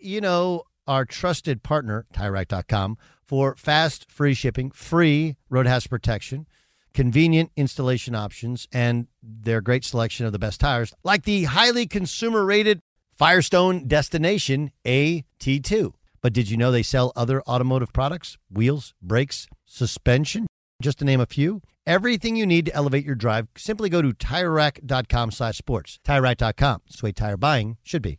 You know, our trusted partner, TireRack.com, for fast, free shipping, free road hazard protection, convenient installation options, and their great selection of the best tires, like the highly consumer rated Firestone Destination AT2. But did you know they sell other automotive products? Wheels, brakes, suspension, just to name a few. Everything you need to elevate your drive, simply go to TireRack.com slash sports. TireRack.com. It's the way tire buying should be.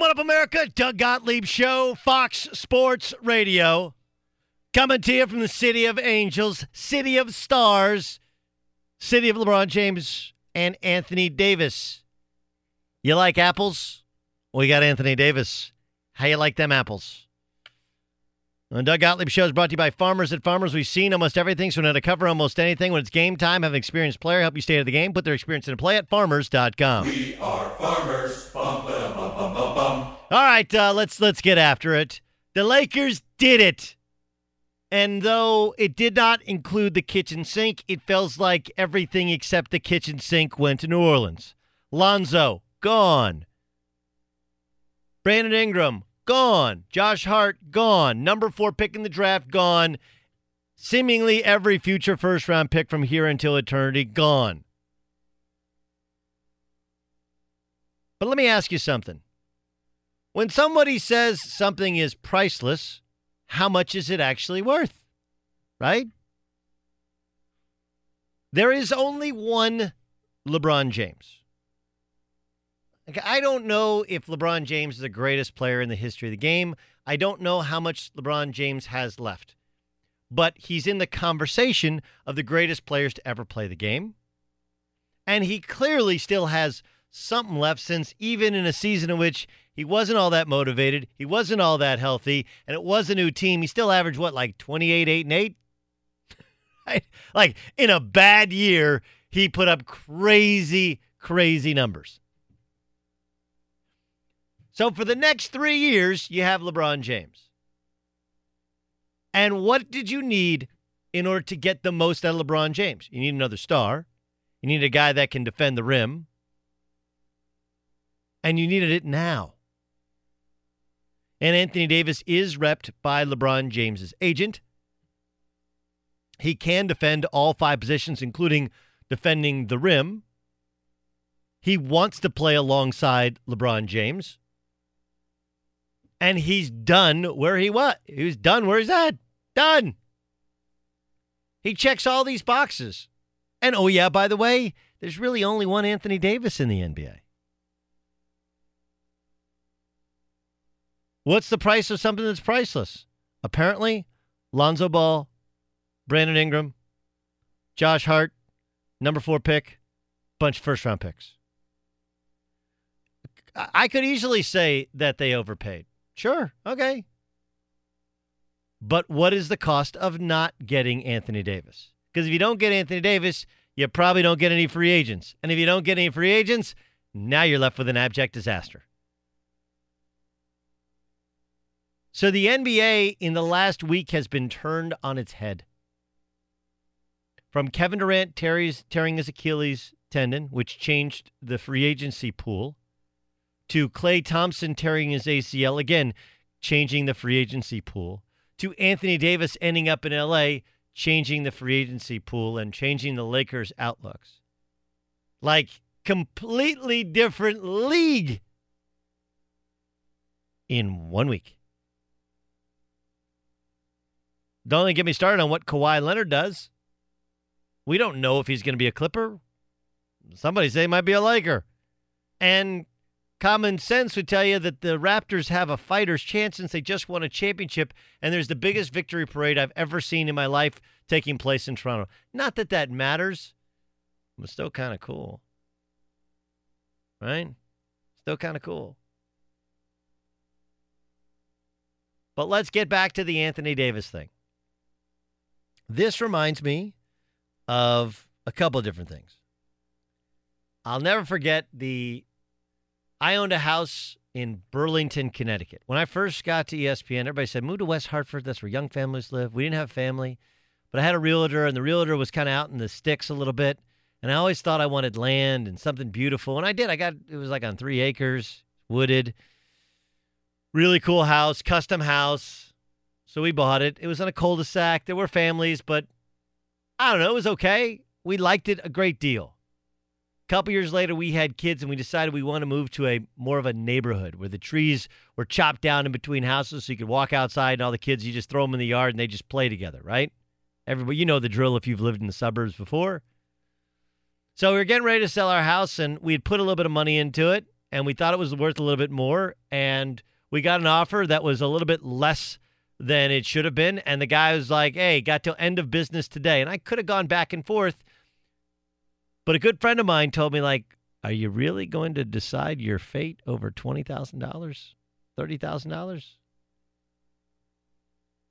What up, America? Doug Gottlieb Show, Fox Sports Radio. Coming to you from the City of Angels, City of Stars, City of LeBron James and Anthony Davis. You like apples? We got Anthony Davis. How you like them apples? The Doug Gottlieb Show is brought to you by Farmers at Farmers. We've seen almost everything, so we know how to cover almost anything. When it's game time, have an experienced player help you stay at the game. Put their experience into play at farmers.com. We are farmers ba, bum, bum, bum, bum. All right, uh, let's let's get after it. The Lakers did it, and though it did not include the kitchen sink, it feels like everything except the kitchen sink went to New Orleans. Lonzo gone. Brandon Ingram gone. Josh Hart gone. Number four pick in the draft gone. Seemingly every future first round pick from here until eternity gone. But let me ask you something. When somebody says something is priceless, how much is it actually worth? Right? There is only one LeBron James. Like, I don't know if LeBron James is the greatest player in the history of the game. I don't know how much LeBron James has left. But he's in the conversation of the greatest players to ever play the game. And he clearly still has something left since even in a season in which he wasn't all that motivated, he wasn't all that healthy, and it was a new team, he still averaged what, like 28, 8, and 8? Like in a bad year, he put up crazy, crazy numbers. So for the next three years, you have LeBron James. And what did you need in order to get the most out of LeBron James? You need another star. You need a guy that can defend the rim. And you needed it now. And Anthony Davis is repped by LeBron James's agent. He can defend all five positions, including defending the rim. He wants to play alongside LeBron James. And he's done where he was. He was done where he's at. Done. He checks all these boxes. And oh, yeah, by the way, there's really only one Anthony Davis in the NBA. What's the price of something that's priceless? Apparently, Lonzo Ball, Brandon Ingram, Josh Hart, number four pick, bunch of first round picks. I could easily say that they overpaid. Sure, okay. But what is the cost of not getting Anthony Davis? Because if you don't get Anthony Davis, you probably don't get any free agents. And if you don't get any free agents, now you're left with an abject disaster. So the NBA in the last week has been turned on its head. From Kevin Durant tearing his Achilles tendon, which changed the free agency pool, to Klay Thompson tearing his ACL, again, changing the free agency pool, to Anthony Davis ending up in LA, changing the free agency pool and changing the Lakers' outlooks. Like, completely different league in one week. Don't even get me started on what Kawhi Leonard does. We don't know if he's going to be a Clipper. Somebody say he might be a Laker. And common sense would tell you that the Raptors have a fighter's chance since they just won a championship, and there's the biggest victory parade I've ever seen in my life taking place in Toronto. Not that that matters, but still kind of cool. Right? Still kind of cool. But let's get back to the Anthony Davis thing. This reminds me of a couple of different things. I'll never forget the. I owned a house in Burlington, Connecticut. When I first got to ESPN, everybody said, move to West Hartford. That's where young families live. We didn't have family, but I had a realtor, and the realtor was kind of out in the sticks a little bit. And I always thought I wanted land and something beautiful. And I did. I got, it was like on three acres, wooded, really cool house, custom house so we bought it. It was on a cul-de-sac. There were families, but I don't know. It was okay. We liked it a great deal. A couple years later, we had kids, and we decided we want to move to a more of a neighborhood where the trees were chopped down in between houses, so you could walk outside, and all the kids you just throw them in the yard and they just play together, right? Everybody, you know the drill if you've lived in the suburbs before. So we were getting ready to sell our house, and we had put a little bit of money into it, and we thought it was worth a little bit more, and we got an offer that was a little bit less than it should have been. And the guy was like, hey, got till end of business today. And I could have gone back and forth. But a good friend of mine told me, like, are you really going to decide your fate over $20,000, $30,000?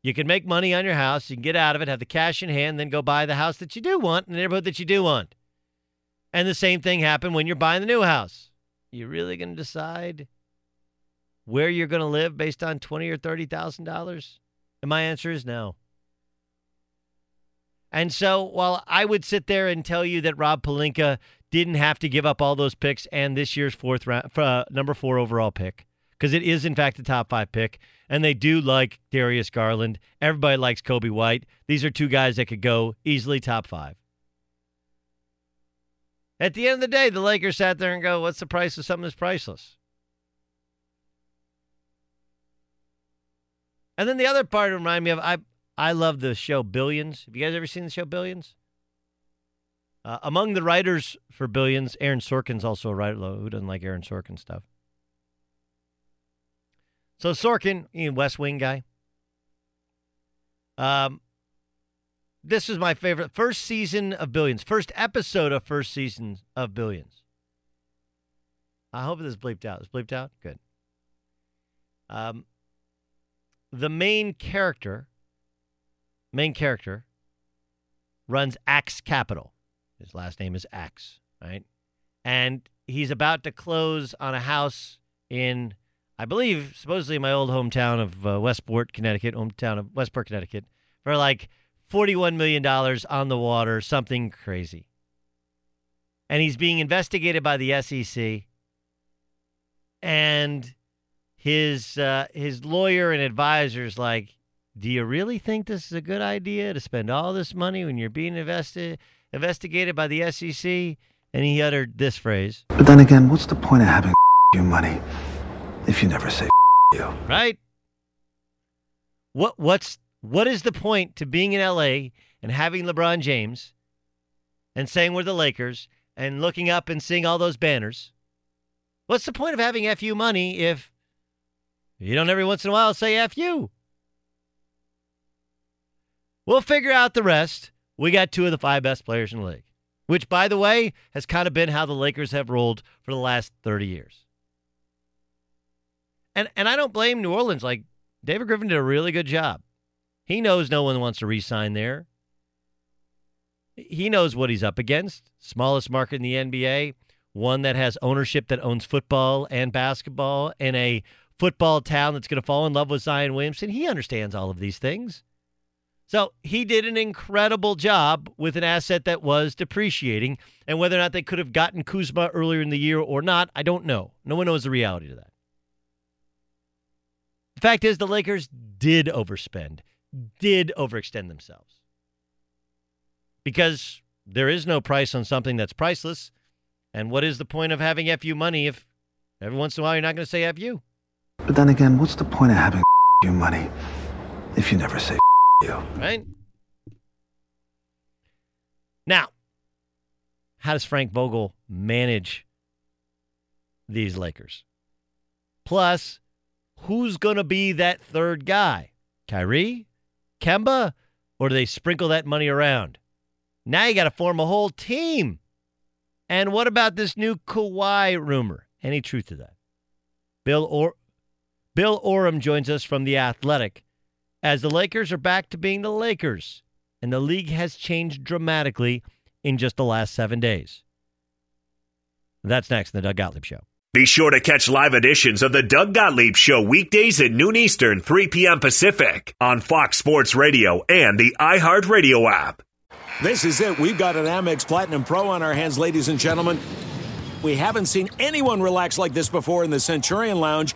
You can make money on your house. You can get out of it, have the cash in hand, then go buy the house that you do want in the neighborhood that you do want. And the same thing happened when you're buying the new house. You really going to decide where you're going to live based on twenty or thirty thousand dollars? And my answer is no. And so, while I would sit there and tell you that Rob Pelinka didn't have to give up all those picks and this year's fourth round, uh, number four overall pick, because it is in fact a top five pick, and they do like Darius Garland. Everybody likes Coby White. These are two guys that could go easily top five. At the end of the day, the Lakers sat there and go, "What's the price of something that's priceless?" And then the other part remind me of I I love the show Billions. Have you guys ever seen the show Billions? Uh, among the writers for Billions, Aaron Sorkin's also a writer. Who doesn't like Aaron Sorkin stuff? So Sorkin, you know, West Wing guy. Um, this is my favorite first season of Billions, first episode of first season of Billions. I hope this bleeped out. Is bleeped out? Good. Um, the main character, main character, runs Axe Capital. His last name is Axe, right? And he's about to close on a house in, I believe, supposedly my old hometown of uh, Westport, Connecticut, hometown of Westport, Connecticut, for like $41 million on the water, something crazy. And he's being investigated by the SEC. And his uh, his lawyer and advisors like, do you really think this is a good idea to spend all this money when you're being invested investigated by the SEC? And he uttered this phrase. But then again, what's the point of having you money if you never say you? Right? What what's what is the point to being in LA and having LeBron James and saying we're the Lakers and looking up and seeing all those banners? What's the point of having FU money if you don't every once in a while say FU? We'll figure out the rest. We got two of the five best players in the league, which, by the way, has kind of been how the Lakers have rolled for the last 30 years. And, and I don't blame New Orleans. Like, David Griffin did a really good job. He knows no one wants to re sign there. He knows what he's up against. Smallest market in the NBA, one that has ownership that owns football and basketball, and a football town that's going to fall in love with Zion Williamson. He understands all of these things. So he did an incredible job with an asset that was depreciating. And whether or not they could have gotten Kuzma earlier in the year or not, I don't know. No one knows the reality to that. The fact is, the Lakers did overspend, did overextend themselves. Because there is no price on something that's priceless. And what is the point of having FU money if every once in a while you're not going to say FU? But then again, what's the point of having you money if you never say you? Right? Now, how does Frank Vogel manage these Lakers? Plus, who's going to be that third guy? Kyrie? Kemba? Or do they sprinkle that money around? Now you got to form a whole team. And what about this new Kawhi rumor? Any truth to that? Bill or Bill Oram joins us from the Athletic as the Lakers are back to being the Lakers, and the league has changed dramatically in just the last seven days. That's next in the Doug Gottlieb Show. Be sure to catch live editions of the Doug Gottlieb Show weekdays at noon Eastern, 3 p.m. Pacific on Fox Sports Radio and the iHeartRadio app. This is it. We've got an Amex Platinum Pro on our hands, ladies and gentlemen. We haven't seen anyone relax like this before in the Centurion Lounge.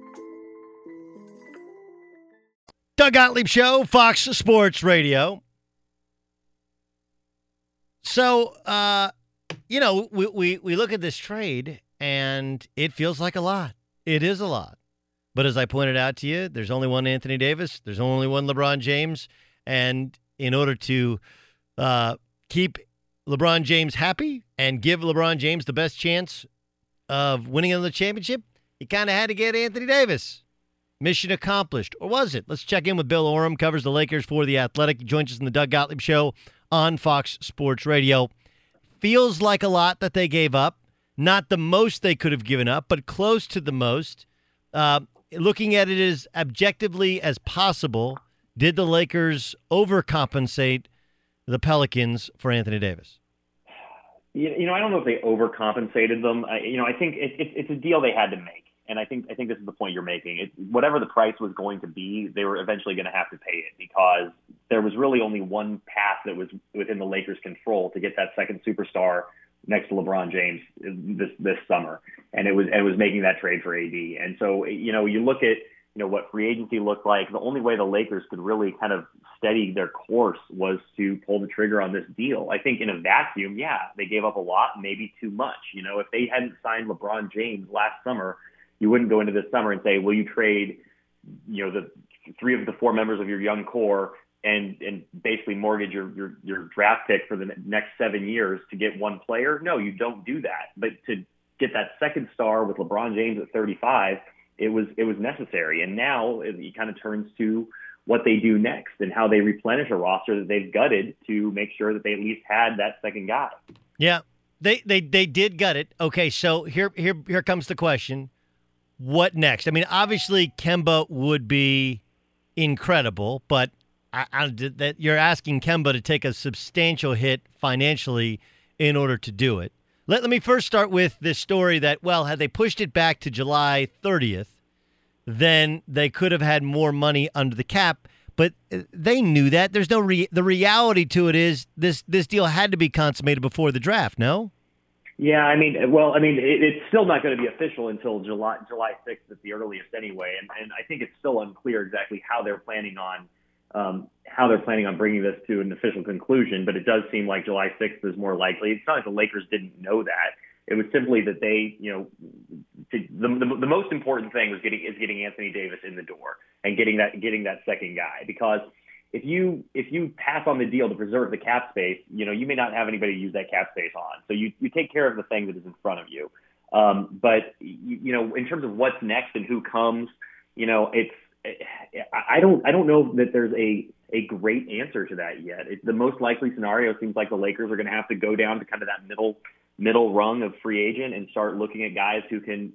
Doug Gottlieb Show, Fox Sports Radio. So, uh, you know, we, we, we look at this trade and it feels like a lot. It is a lot. But as I pointed out to you, there's only one Anthony Davis, there's only one LeBron James. And in order to uh, keep LeBron James happy and give LeBron James the best chance of winning another championship, you kind of had to get Anthony Davis. Mission accomplished. Or was it? Let's check in with Bill Oram, covers the Lakers for The Athletic. He joins us in the Doug Gottlieb Show on Fox Sports Radio. Feels like a lot that they gave up. Not the most they could have given up, but close to the most. Uh, looking at it as objectively as possible, did the Lakers overcompensate the Pelicans for Anthony Davis? You, know, I don't know if they overcompensated them. You know, I think it, it, it's a deal they had to make and I think I think this is the point you're making. It, whatever the price was going to be, they were eventually going to have to pay it because there was really only one path that was within the Lakers' control to get that second superstar next to LeBron James this this summer, and it was and it was making that trade for AD. And so you know you look at you know what free agency looked like. The only way the Lakers could really kind of steady their course was to pull the trigger on this deal. I think in a vacuum, yeah, they gave up a lot, maybe too much. You know, if they hadn't signed LeBron James last summer you wouldn't go into this summer and say, will you trade, you know, the three of the four members of your young core and and basically mortgage your your, your draft pick for the next seven years to get one player? No, you don't do that. But to get that second star with LeBron James at 35, it was it was necessary. And now it, it kind of turns to what they do next and how they replenish a roster that they've gutted to make sure that they at least had that second guy. Yeah, they they they did gut it. Okay, so here here here comes the question what next? I mean, obviously Kemba would be incredible, but I, I, that you're asking Kemba to take a substantial hit financially in order to do it. Let, let me first start with this story that, well, had they pushed it back to July 30th, then they could have had more money under the cap. But uh, they knew that. There's no re- the reality to it is this this deal had to be consummated before the draft. No. Yeah, I mean, well, I mean, it, it's still not going to be official until July July 6th at the earliest, anyway. And, and I think it's still unclear exactly how they're planning on um, how they're planning on bringing this to an official conclusion. But it does seem like July 6th is more likely. It's not like the Lakers didn't know that. It was simply that they, you know, the, the the most important thing was getting is getting Anthony Davis in the door and getting that getting that second guy because if you if you pass on the deal to preserve the cap space, you know you may not have anybody to use that cap space on. So you you take care of the thing that is in front of you. Um, but you, you know, in terms of what's next and who comes, you know, it's I don't I don't know that there's a a great answer to that yet. It, the most likely scenario seems like the Lakers are going to have to go down to kind of that middle middle rung of free agent and start looking at guys who can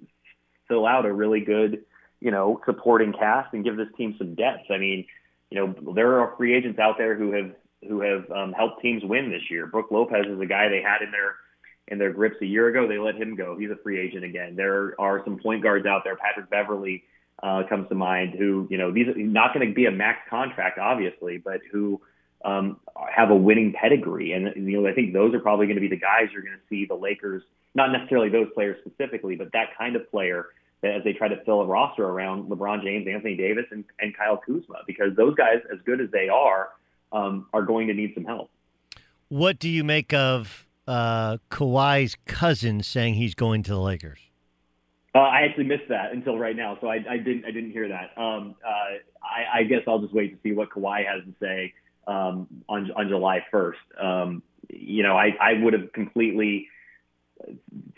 fill out a really good, you know, supporting cast and give this team some depth. I mean, you know, there are free agents out there who have who have um, helped teams win this year. Brook Lopez is a guy they had in their in their grips a year ago. They let him go. He's a free agent again. There are some point guards out there. Patrick Beverley uh, comes to mind. Who you know these are not going to be a max contract, obviously, but who um, have a winning pedigree. And you know I think those are probably going to be the guys you're going to see the Lakers, not necessarily those players specifically, but that kind of player as they try to fill a roster around LeBron James, Anthony Davis, and, and Kyle Kuzma, because those guys, as good as they are, um, are going to need some help. What do you make of uh, Kawhi's cousin saying he's going to the Lakers? Uh, I actually missed that until right now, so I, I didn't. I didn't hear that. Um, uh, I, I guess I'll just wait to see what Kawhi has to say um, on on July 1st. Um, you know, I, I would have completely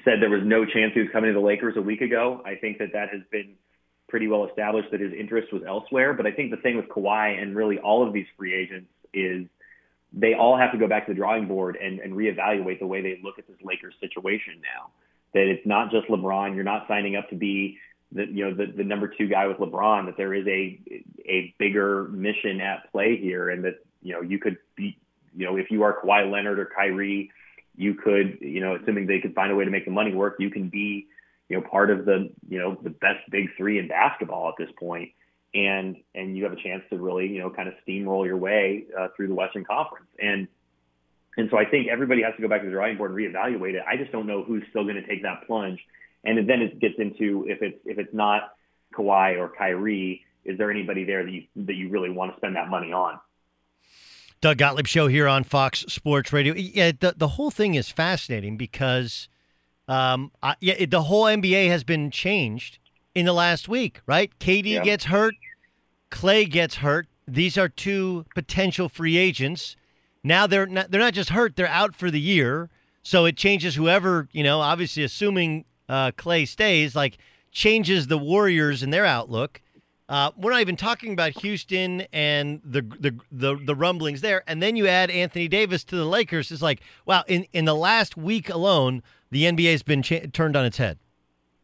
said there was no chance he was coming to the Lakers a week ago. I think that that has been pretty well established that his interest was elsewhere. But I think the thing with Kawhi and really all of these free agents is they all have to go back to the drawing board and, and reevaluate the way they look at this Lakers situation now. That it's not just LeBron. You're not signing up to be the you know the, the number two guy with LeBron. That there is a a bigger mission at play here, and that you know you could be you know if you are Kawhi Leonard or Kyrie, you could you know assuming they could find a way to make the money work, you can be you know part of the you know the best big three in basketball at this point and and you have a chance to really you know kind of steamroll your way uh, through the Western Conference. And and so I think everybody has to go back to the drawing board and reevaluate it. I just don't know who's still going to take that plunge. And then it gets into if it's if it's not Kawhi or Kyrie, is there anybody there that you that you really want to spend that money on? Doug Gottlieb show here on Fox Sports Radio. Yeah, the the whole thing is fascinating because um, I, yeah, it, the whole NBA has been changed in the last week, right? KD yeah. gets hurt, Klay gets hurt. These are two potential free agents. Now they're not, they're not just hurt; they're out for the year. So it changes whoever you know. Obviously, assuming uh, Klay stays, like changes the Warriors and their outlook. Uh, we're not even talking about Houston and the, the the the rumblings there, and then you add Anthony Davis to the Lakers. It's like, wow! In in the last week alone, the NBA has been cha- turned on its head.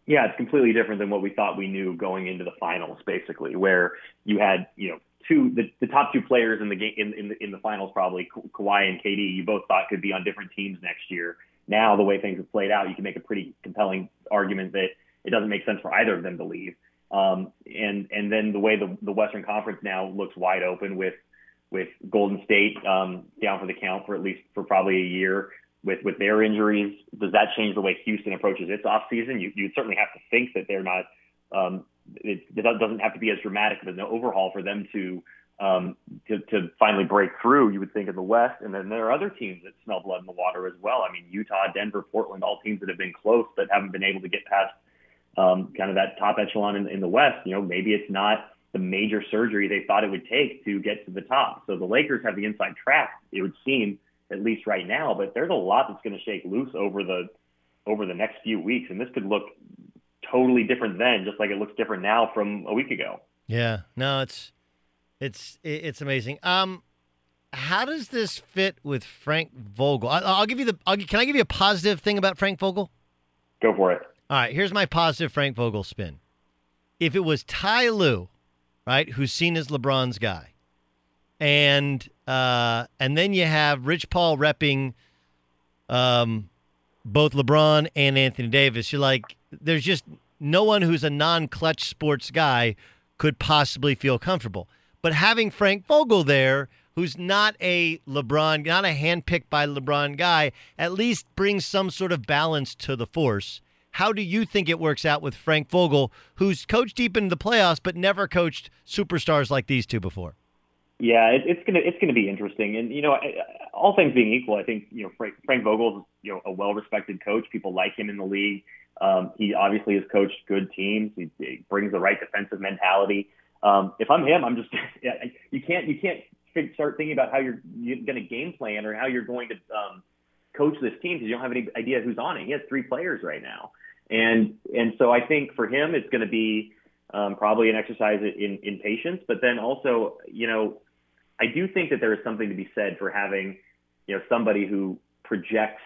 Yeah, it's completely different than what we thought we knew going into the finals, basically, where you had you know two the, the top two players in the game in in the, in the finals probably Ka- Kawhi and KD. You both thought could be on different teams next year. Now the way things have played out, you can make a pretty compelling argument that it doesn't make sense for either of them to leave. Um, and and then the way the the Western Conference now looks wide open with with Golden State um, down for the count for at least for probably a year with with their injuries, does that change the way Houston approaches its offseason? You you certainly have to think that they're not. Um, it, it doesn't have to be as dramatic of an overhaul for them to um, to, to finally break through. You would think in the West, and then there are other teams that smell blood in the water as well. I mean, Utah, Denver, Portland, all teams that have been close but haven't been able to get past um, kind of that top echelon in, in the West. You know, maybe it's not the major surgery they thought it would take to get to the top. So the Lakers have the inside track. It would seem at least right now. But there's a lot that's going to shake loose over the over the next few weeks, and this could look totally different then, just like it looks different now from a week ago. Yeah, no, it's it's it's amazing. Um, how does this fit with Frank Vogel? I, will give you the. I'll, can I give you a positive thing about Frank Vogel? Go for it. All right, here's my positive Frank Vogel spin. If it was Ty Lue, right, who's seen as LeBron's guy, and uh, and then you have Rich Paul repping um, both LeBron and Anthony Davis. You're like, there's just no one who's a non-Klutch sports guy could possibly feel comfortable. But having Frank Vogel there, who's not a LeBron, not a handpicked by LeBron guy, at least brings some sort of balance to the force. How do you think it works out with Frank Vogel, who's coached deep into the playoffs but never coached superstars like these two before? Yeah, it, it's gonna it's gonna be interesting, and you know, all things being equal, I think you know Frank, Frank Vogel is you know a well-respected coach. People like him in the league. Um, he obviously has coached good teams. He, he brings the right defensive mentality. Um, if I'm him, I'm just you can't you can't start thinking about how you're, you're going to game plan or how you're going to um, coach this team because you don't have any idea who's on it. He has three players right now, and and so I think for him it's going to be um, probably an exercise in, in patience, but then also, you know, I do think that there is something to be said for having, you know, somebody who projects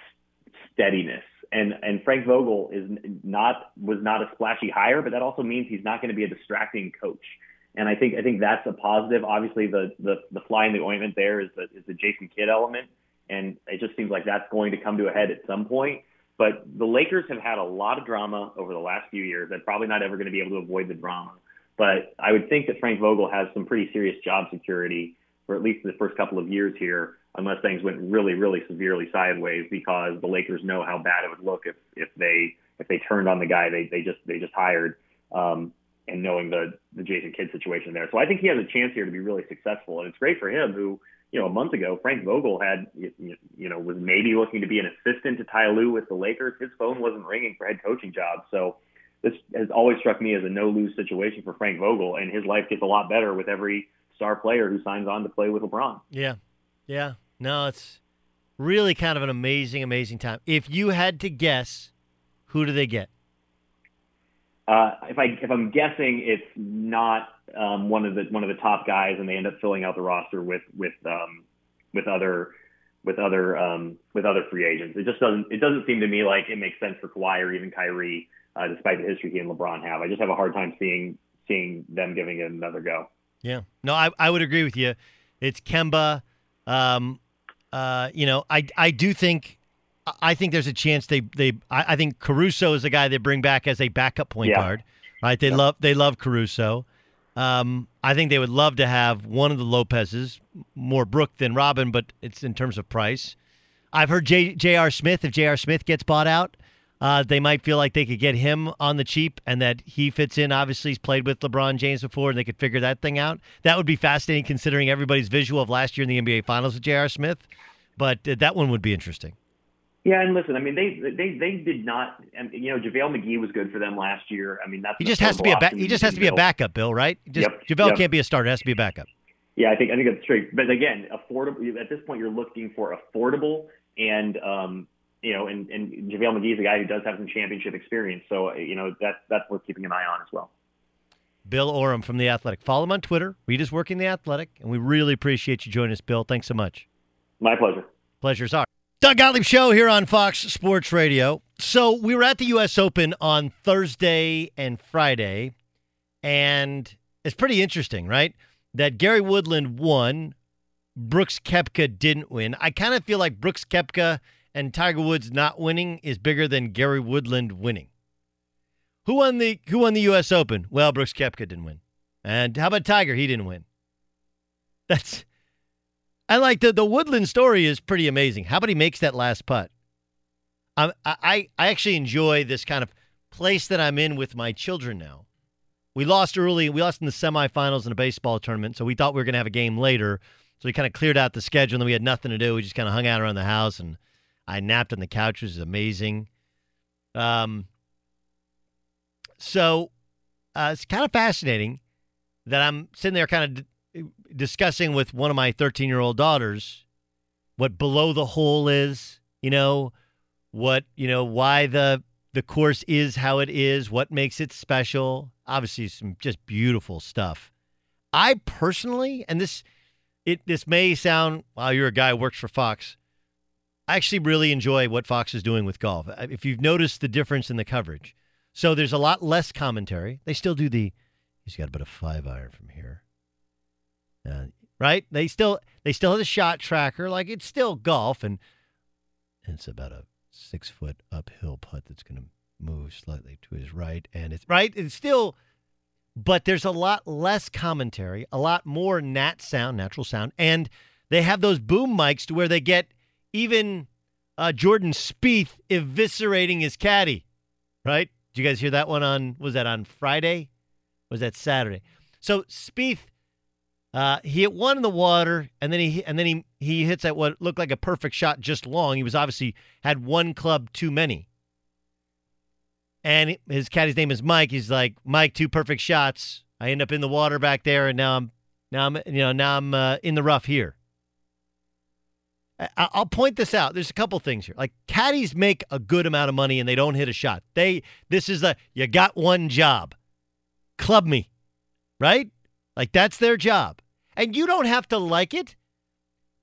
steadiness. And and Frank Vogel is not was not a splashy hire, but that also means he's not going to be a distracting coach. And I think I think that's a positive. Obviously, the the the fly in the ointment there is the is the Jason Kidd element, and it just seems like that's going to come to a head at some point. But the Lakers have had a lot of drama over the last few years. They're probably not ever going to be able to avoid the drama. but I would think that Frank Vogel has some pretty serious job security for at least the first couple of years here, unless things went really, really severely sideways, because the Lakers know how bad it would look if if they if they turned on the guy they they just they just hired. Um, and knowing the the Jason Kidd situation there, so I think he has a chance here to be really successful, and it's great for him. Who you know a month ago Frank Vogel had you, know was maybe looking to be an assistant to Ty Lue with the Lakers. His phone wasn't ringing for head coaching jobs, so this has always struck me as a no lose situation for Frank Vogel, and his life gets a lot better with every star player who signs on to play with LeBron. Yeah, yeah. No, it's really kind of an amazing, amazing time. If you had to guess, who do they get? Uh, if I if I'm guessing, it's not um, one of the one of the top guys, and they end up filling out the roster with with um, with other with other um, with other free agents. It just doesn't it doesn't seem to me like it makes sense for Kawhi or even Kyrie, uh, despite the history he and LeBron have. I just have a hard time seeing seeing them giving it another go. Yeah, no, I I would agree with you. It's Kemba. Um, uh, you know, I I do think I think there's a chance they they I, I think Caruso is the guy they bring back as a backup point Yeah. guard. Right? They Yeah. love they love Caruso. Um, I think they would love to have one of the Lopez's, more Brook than Robin, but it's in terms of price. I've heard J, J.R. Smith, if J.R. Smith gets bought out, uh, they might feel like they could get him on the cheap and that he fits in. Obviously, he's played with LeBron James before and they could figure that thing out. That would be fascinating considering everybody's visual of last year in the NBA Finals with J.R. Smith. But uh, that one would be interesting. Yeah, and listen, I mean, they they they did not. and, You know, JaVale McGee was good for them last year. I mean, that's He just has to be a ba- he just has to be a backup, Bill, right? Just Yep, JaVale yep. can't be a starter, has to be a backup. Yeah, I think I think that's true. But again, affordable. At this point, you're looking for affordable, and um, you know, and and JaVale McGee is a guy who does have some championship experience. So you know, that's that's worth keeping an eye on as well. Bill Oram from The Athletic. Follow him on Twitter. Read his work in The Athletic. And we really appreciate you joining us, Bill. Thanks so much. My pleasure. Pleasure's ours. Doug Gottlieb Show here on Fox Sports Radio. So we were at the U.S. Open on Thursday and Friday, and it's pretty interesting, right? That Gary Woodland won, Brooks Koepka didn't win. I kind of feel like Brooks Koepka and Tiger Woods not winning is bigger than Gary Woodland winning. Who won the Who won the U.S. Open? Well, Brooks Koepka didn't win. And how about Tiger? He didn't win. That's I like the the Woodland story is pretty amazing. How about he makes that last putt? I I I actually enjoy this kind of place that I'm in with my children now. We lost early. We lost in the semifinals in a baseball tournament, so we thought we were going to have a game later. So we kind of cleared out the schedule, and we had nothing to do. We just kind of hung out around the house, and I napped on the couch, which is amazing. Um, so uh, it's kind of fascinating that I'm sitting there kind of discussing with one of my 13 year old daughters what below the hole is, you know, what, you know, why the the course is how it is, what makes it special. Obviously some just beautiful stuff. I personally, and this it this may sound wow, you're a guy who works for Fox. I actually really enjoy what Fox is doing with golf. Uh, if you've noticed the difference in the coverage. So there's a lot less commentary. They still do the he's got about a five iron from here. Uh, right? They still they still have the shot tracker. Like it's still golf, and it's about a six foot uphill putt that's going to move slightly to his right, and it's right. It's still, but there's a lot less commentary, a lot more nat sound, natural sound, and they have those boom mics to where they get even uh, Jordan Spieth eviscerating his caddy. Right? Did you guys hear that one on? Was that on Friday? Was that Saturday? So Spieth uh, he hit one in the water, and then he and then he he hits at what looked like a perfect shot, just long. He was obviously had one club too many. And his caddy's name is Mike. He's like Mike, two perfect shots. I end up in the water back there, and now I'm now I'm you know now I'm uh, in the rough here. I, I'll point this out. There's a couple things here. Like caddies make a good amount of money, and they don't hit a shot. They this is a you got one job, club me, right? Like that's their job. And you don't have to like it.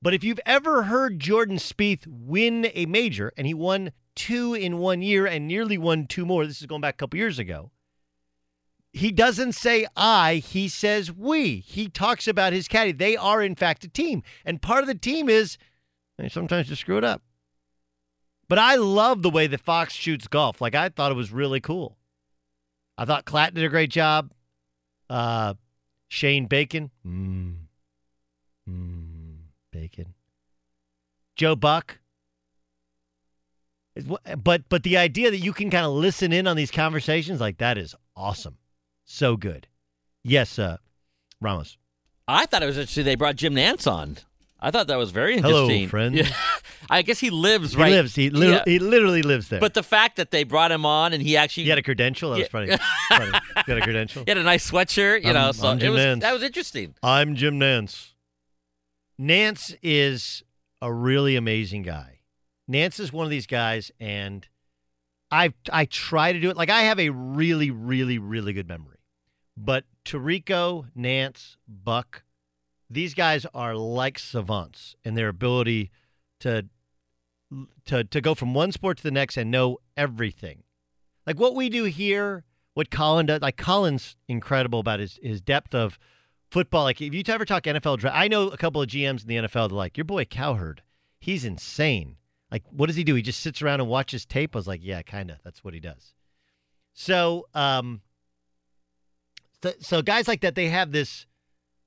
But if you've ever heard Jordan Spieth win a major, and he won two in one year and nearly won two more, this is going back a couple years ago. He doesn't say I, he says we. He talks about his caddy. They are, in fact, a team. And part of the team is they sometimes just screw it up. But I love the way that Fox shoots golf. Like, I thought it was really cool. I thought Klatt did a great job. Uh, Shane Bacon. Mm. Mm. Bacon. Joe Buck. Is wh- But but the idea that you can kind of listen in on these conversations like that is awesome. So good. Yes, uh, Ramos. I thought it was interesting they brought Jim Nantz on. I thought that was very interesting. Hello, friend. Yeah. I guess he lives He right. lives. He, literally, Yeah. he literally lives there. But the fact that they brought him on and he actually he had a credential. That was funny. Funny. He had a credential. he had a nice sweatshirt, you I'm- know. So it was Nantz. that was interesting. I'm Jim Nantz. Nantz is a really amazing guy. Nantz is one of these guys, and I I try to do it. Like I have a really, really, really good memory, but Tirico, Nantz, Buck, these guys are like savants in their ability to to to go from one sport to the next and know everything. Like what we do here, what Colin does. Like Colin's incredible about his his depth of football. Like if you ever talk NFL draft, I know a couple of GMs in the NFL. They're like, your boy Cowherd, he's insane. Like, what does he do? He just sits around and watches tape. I was like, yeah, kind of. That's what he does. So, um, so, so guys like that, they have this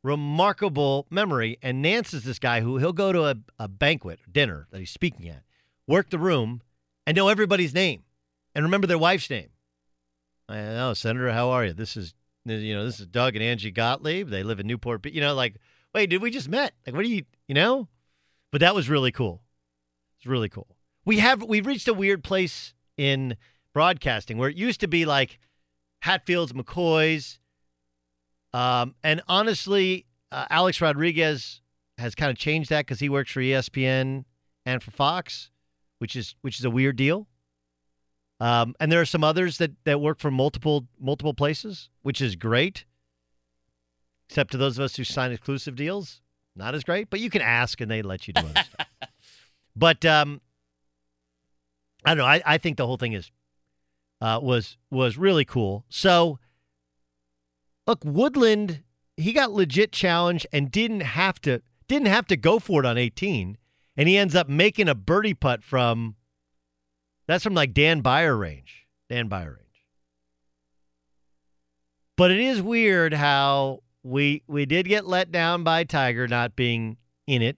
remarkable memory. And Nantz is this guy who he'll go to a, a banquet, dinner that he's speaking at, work the room, and know everybody's name and remember their wife's name. I know, Senator, how are you? This is you know, this is Doug and Angie Gottlieb. They live in Newport. But you know, like, wait, did we just met? Like, what do you, you know? But that was really cool. It's really cool. We have we've reached a weird place in broadcasting where it used to be like Hatfields, McCoys, um, and honestly, uh, Alex Rodriguez has kind of changed that because he works for ESPN and for Fox, which is which is a weird deal. Um, and there are some others that that work for multiple multiple places, which is great. Except to those of us who sign exclusive deals, not as great. But you can ask, and they let you do other stuff. But um, I don't know. I, I think the whole thing is uh, was was really cool. So look, Woodland, he got legit challenged and didn't have to didn't have to go for it on 18, and he ends up making a birdie putt from that's from like Dan Byer range. Dan Byer range. But it is weird how we we did get let down by Tiger not being in it.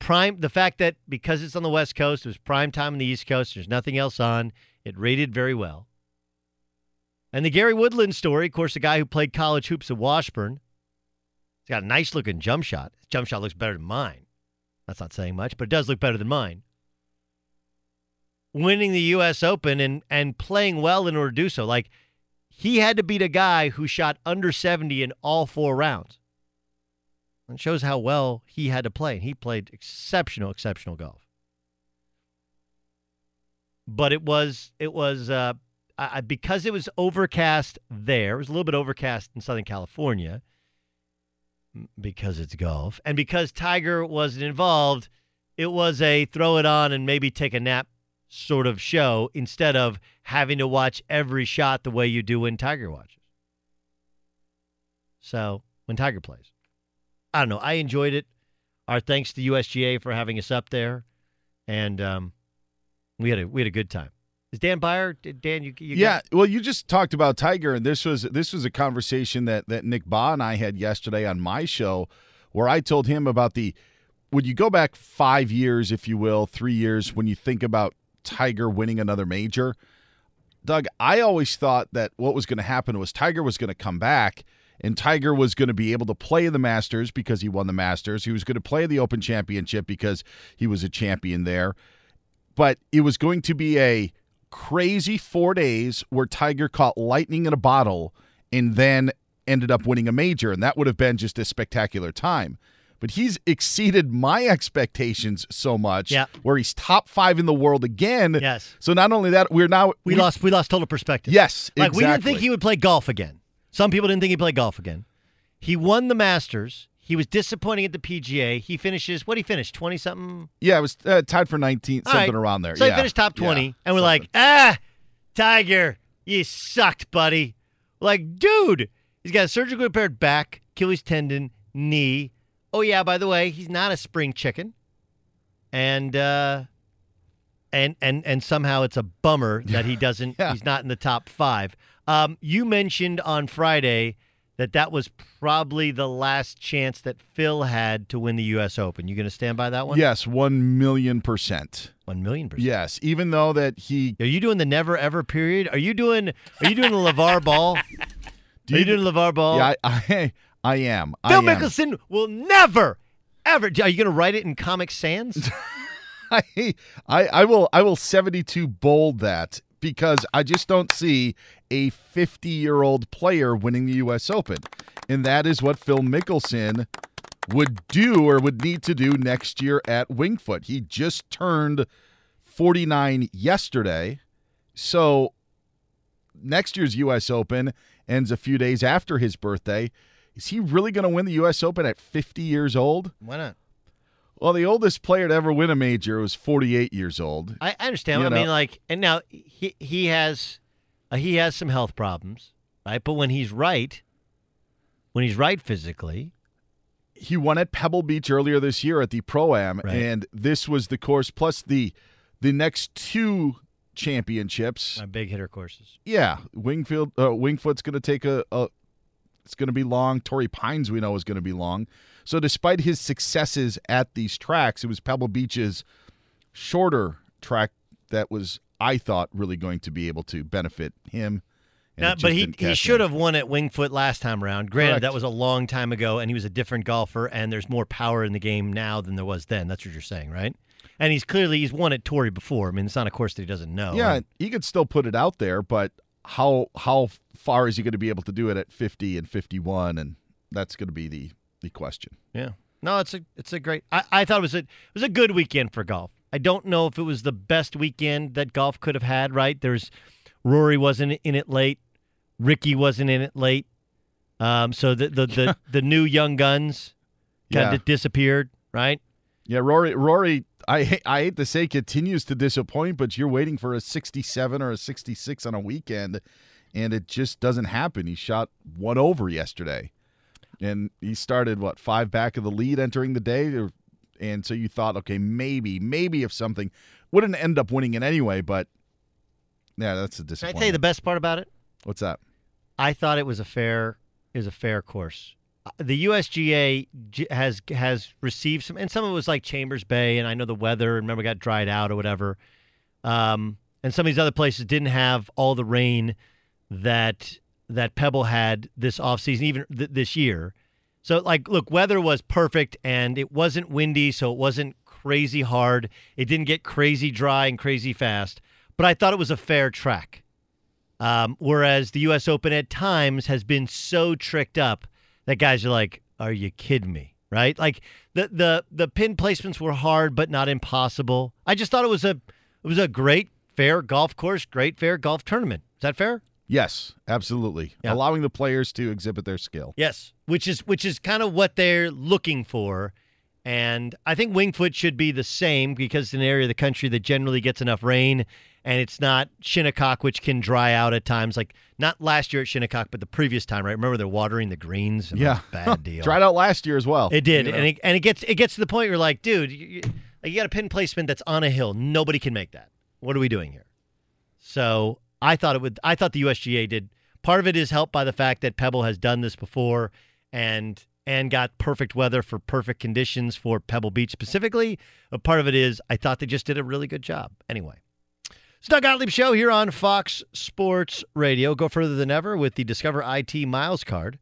Prime the fact that because it's on the West Coast, it was prime time on the East Coast. There's nothing else on. It rated very well. And the Gary Woodland story, of course, the guy who played college hoops at Washburn. He's got a nice looking jump shot. His jump shot looks better than mine. That's not saying much, but it does look better than mine. Winning the U.S. Open and and playing well in order to do so. Like he had to beat a guy who shot under 70 in all four rounds. It shows how well he had to play. And he played exceptional, exceptional golf. But it was it was uh, Because it was overcast there. It was a little bit overcast in Southern California because it's golf, and because Tiger wasn't involved. It was a throw it on and maybe take a nap sort of show instead of having to watch every shot the way you do when Tiger watches. So when Tiger plays, I don't know. I enjoyed it. Our thanks to USGA for having us up there, and um, we had a we had a good time. Is Dan Byer? Dan, you, you yeah. got- Well, you just talked about Tiger, and this was this was a conversation that that Nick Bahe and I had yesterday on my show, where I told him about the when you go back five years, if you will, three years, when you think about Tiger winning another major. Doug, I always thought that what was going to happen was Tiger was going to come back and Tiger was going to be able to play the Masters because he won the Masters. He was going to play the Open Championship because he was a champion there. But it was going to be a crazy four days where Tiger caught lightning in a bottle and then ended up winning a major. And that would have been just a spectacular time. But he's exceeded my expectations so much Yeah. where he's top five in the world again. Yes. So not only that, we're now we, lost we lost total perspective. Yes, like we didn't think he would play golf again. Some people didn't think he'd play golf again. He won the Masters. He was disappointing at the PGA. He finishes what he finished twenty something. Yeah, it was uh, tied for 19, All something right. around there. So yeah. he finished top twenty, Yeah, and we're like, ah, Tiger, you sucked, buddy. Like, dude, he's got a surgically repaired back, Achilles tendon, knee. Oh yeah, by the way, he's not a spring chicken, and uh, and and and somehow it's a bummer that he doesn't. Yeah. He's not in the top five. Um, you mentioned on Friday that that was probably the last chance that Phil had to win the U.S. Open. You going to stand by that one? Yes, one million percent. One million percent. Yes, even though that he. Are you doing the never ever period? Are you doing? Are you doing the LaVar Ball? Do are you you- doing LaVar Ball? Yeah, I, I, I am. I Phil am. Mickelson will never, ever. Are you going to write it in Comic Sans? I, I, I will, I will seventy-two bold that because I just don't see a fifty-year-old player winning the U.S. Open, and that is what Phil Mickelson would do or would need to do next year at Winged Foot. He just turned forty-nine yesterday, so next year's U.S. Open ends a few days after his birthday. Is he really going to win the U.S. Open at 50 years old? Why not? Well, the oldest player to ever win a major was 48 years old. I, understand. You I mean, like, and now he he has uh, he has some health problems, right? But when he's right, when he's right physically, He won at Pebble Beach earlier this year at the Pro Am, Right. and this was the course plus the the next two championships. uh, big hitter courses. Yeah, Wingfield uh, Wingfoot's going to take a, a it's going to be long. Torrey Pines we know is going to be long. So despite his successes at these tracks, it was Pebble Beach's shorter track that was I thought really going to be able to benefit him. Now, but he he should have won at Winged Foot last time around. Granted, Correct. that was a long time ago, and he was a different golfer, and there's more power in the game now than there was then. That's what you're saying, right? And he's clearly he's won at Torrey before. I mean, it's not a course that he doesn't know. Yeah, he could still put it out there, but how how far is he going to be able to do it at 50 and 51 and that's going to be the the question. Yeah. No, it's a it's a great. I, I thought it was a it was a good weekend for golf. I don't know if it was the best weekend that golf could have had. Right? There's Rory wasn't in it late. Rickie wasn't in it late. Um, so the the the, the new young guns kind Yeah. of disappeared. Right? Yeah, Rory Rory I I hate to say continues to disappoint, but you're waiting for a 67 or a 66 on a weekend and it just doesn't happen. He shot one over yesterday. And he started what, 5 back of the lead entering the day or- and so you thought okay, maybe maybe if something wouldn't end up winning it anyway, but yeah, that's a disappointment. Can I tell you the best part about it? What's that? I thought it was a fair it was a fair course. Uh, The USGA has has received some, and some of it was like Chambers Bay, and I know the weather. Remember, got dried out or whatever. Um, and some of these other places didn't have all the rain that that Pebble had this offseason, even th- this year. So, like, look, weather was perfect, and it wasn't windy, so it wasn't crazy hard. It didn't get crazy dry and crazy fast. But I thought it was a fair track. Um, whereas the U.S. Open at times has been so tricked up that guys are like, "Are you kidding me?" Right? Like the the the pin placements were hard, but not impossible. I just thought it was a it was a great fair golf course, great fair golf tournament. Is that fair? Yes, absolutely. Yeah. Allowing the players to exhibit their skill. Yes, which is which is kind of what they're looking for. And I think Winged Foot should be the same because it's an area of the country that generally gets enough rain and it's not Shinnecock, which can dry out at times. Like not last year at Shinnecock, but the previous time, right? Remember they're watering the greens? And Yeah. that's a bad deal. Dried out last year as well. It did, You know? and it, and it gets it gets to the point where you're like, dude, you, you, you got a pin placement that's on a hill. Nobody can make that. What are we doing here? So I thought it would. I thought the USGA did. Part of it is helped by the fact that Pebble has done this before, and and got perfect weather for perfect conditions for Pebble Beach specifically. But part of it is I thought they just did a really good job. Anyway. It's Doug Gottlieb Show here on Fox Sports Radio. Go further than ever with the Discover IT Miles card.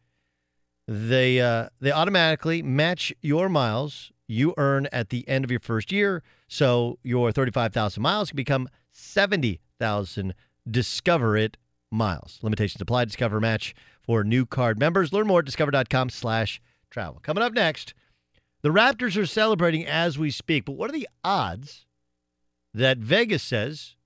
They uh, they automatically match your miles you earn at the end of your first year. So your 35,000 miles can become 70,000 Discover It miles. Limitations apply. Discover match for new card members. Learn more at discover.com slash travel. Coming up next, the Raptors are celebrating as we speak, but what are the odds that Vegas says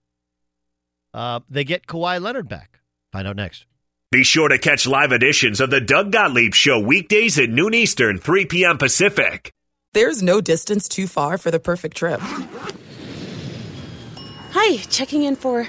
uh, they get Kawhi Leonard back? Find out next. Be sure to catch live editions of the Doug Gottlieb Show weekdays at noon Eastern, 3 p.m. Pacific. There's no distance too far for the perfect trip. Hi, checking in for.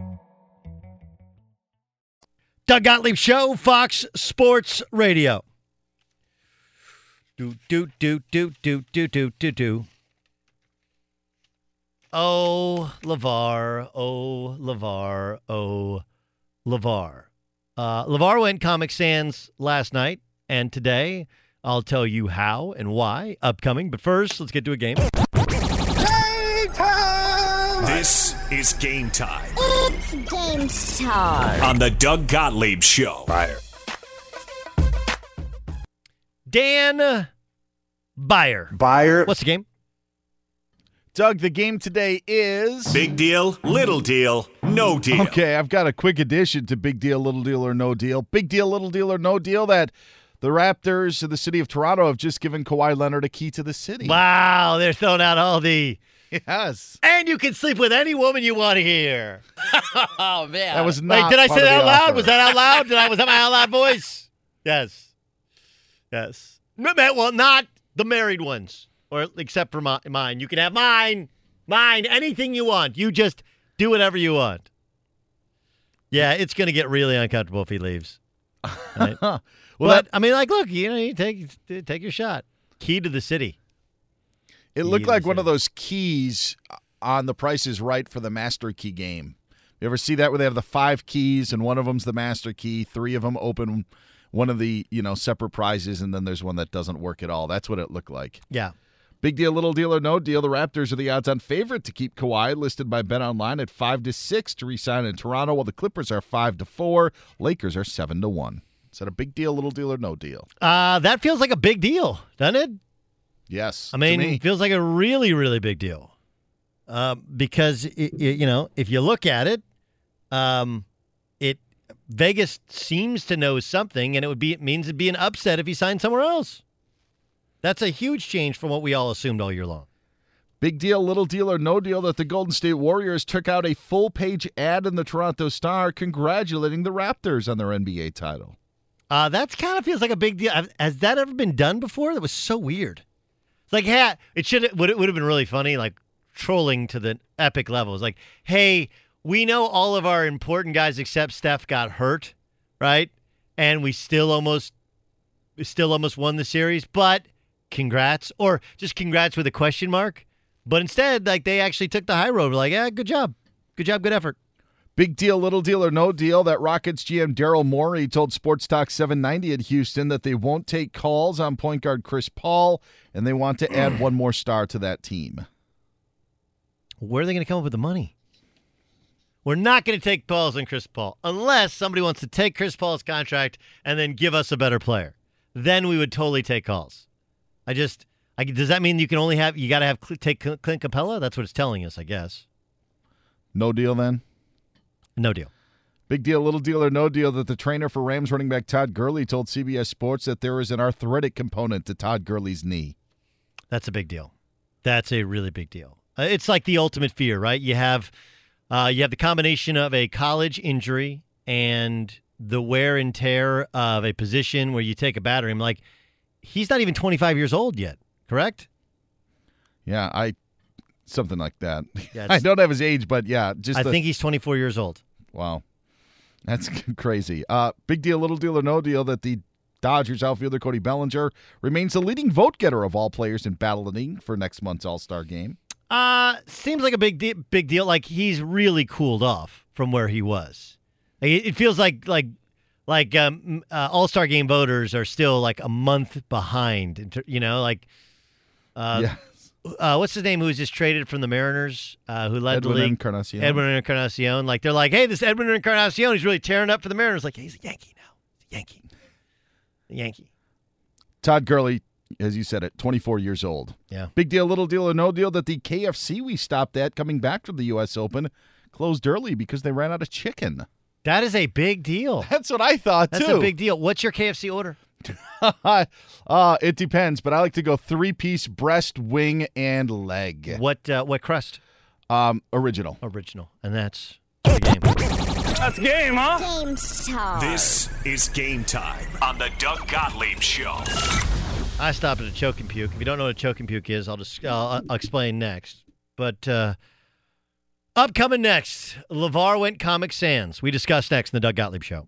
Doug Gottlieb Show, Fox Sports Radio. Do do do do do do do do do. Oh, Lavar, oh, Lavar, oh, Lavar. Uh, Lavar went Comic Sans last night and today. I'll tell you how and why upcoming. But first, let's get to a game. This is game time It's game time. on the Doug Gottlieb Show. Fire. Dan Byer. Byer. What's the game? Doug, the game today is Big deal, little deal, no deal. Okay, I've got a quick addition to Big Deal, Little Deal, or No Deal. Big Deal, Little Deal, or No Deal that the Raptors of the city of Toronto have just given Kawhi Leonard a key to the city. Wow, they're throwing out all the. Yes. And you can sleep with any woman you want to hear. oh man, That was Wait, not. did I say that out loud? offer. Was that out loud? Did I was that my out loud voice? Yes. Yes. No, eh, Well, not the married ones, or except for my, mine. You can have mine, mine, anything you want. You just do whatever you want. Yeah, it's going to get really uncomfortable if he leaves. Right? well, but that, I mean, like, look, you know, you take take your shot. Key to the city. It looked like one of those keys on the Price is Right for the Master Key game. You ever see that where they have the five keys and one of them's the master key, three of them open one of the you know separate prizes, and then there's one that doesn't work at all. That's what it looked like. Yeah. Big deal, little deal, or no deal. The Raptors are the odds-on favorite to keep Kawhi listed by Bet Online at five to six to resign in Toronto, while the Clippers are five to four. Lakers are seven to one. Is that a big deal, little deal, or no deal? Uh, that feels like a big deal, doesn't it? Yes. I mean, to me. it feels like a really, really big deal. Uh, because it, it- you know, if you look at it, um, it Vegas seems to know something, and it would be it means it'd be an upset if he signed somewhere else. That's a huge change from what we all assumed all year long. Big deal, little deal, or no deal that the Golden State Warriors took out a full page ad in the Toronto Star congratulating the Raptors on their NBA title. Uh, that kind of feels like a big deal. Has that ever been done before? That was so weird. Like, yeah, it should would it would have been really funny, like trolling to the epic levels. Like, hey, we know all of our important guys except Steph got hurt, right? And we still almost, still almost won the series. But congrats, or just congrats with a question mark. But instead, like they actually took the high road. We're like, yeah, good job, good job, good effort. Big deal, little deal, or no deal that Rockets GM Daryl Morey told Sports Talk 790 at Houston that they won't take calls on point guard Chris Paul, and they want to add one more star to that team. Where are they going to come up with the money? We're not going to take Paul's and Chris Paul unless somebody wants to take Chris Paul's contract and then give us a better player. Then we would totally take calls. I just, I, does that mean you can only have you got to have take Cl- Clint Capela? That's what it's telling us, I guess. No deal then? No deal. Big deal, little deal, or no deal that the trainer for Rams running back Todd Gurley told CBS Sports that there is an arthritic component to Todd Gurley's knee. That's a big deal. That's a really big deal. Uh, it's like the ultimate fear, right? You have uh, you have the combination of a college injury and the wear and tear of a position where you take a batter. I'm like, he's not even 25 years old yet, correct? Yeah, I something like that. Yeah, I don't have his age, but yeah, just I the- think he's 24 years old. Wow. That's crazy. Uh, big deal, little deal, or no deal that the Dodgers outfielder Cody Bellinger remains the leading vote getter of all players in battling for next month's All Star game. Uh, seems like a big de- big deal. Like he's really cooled off from where he was. Like, it, feels like like like um, uh, All Star Game voters are still like a month behind. You know, like uh, uh, what's his name? Who was just traded from the Mariners? Uh, who led Edwin the league? Encarnacion. Edwin Encarnacion. Like they're like, hey, this Edwin Encarnacion, he's really tearing up for the Mariners. Like he's a Yankee now. He's a Yankee. A Yankee. Todd Gurley, as you said it, 24 years old. Yeah. Big deal, little deal, or no deal that the KFC we stopped at coming back from the U.S. Open closed early because they ran out of chicken. That is a big deal. That's what I thought That's too. a big deal. What's your KFC order? uh, it depends, but I like to go three piece breast, wing, and leg. What uh, what crust? Um, original. Original, and that's the game. That's game, huh? Game time. This is game time on the Doug Gottlieb Show. I stopped at a choke and puke. If you don't know what a choke and puke is, I'll just I'll, I'll explain next. But uh, upcoming next, LaVar went Comic Sans. We discuss next in the Doug Gottlieb Show.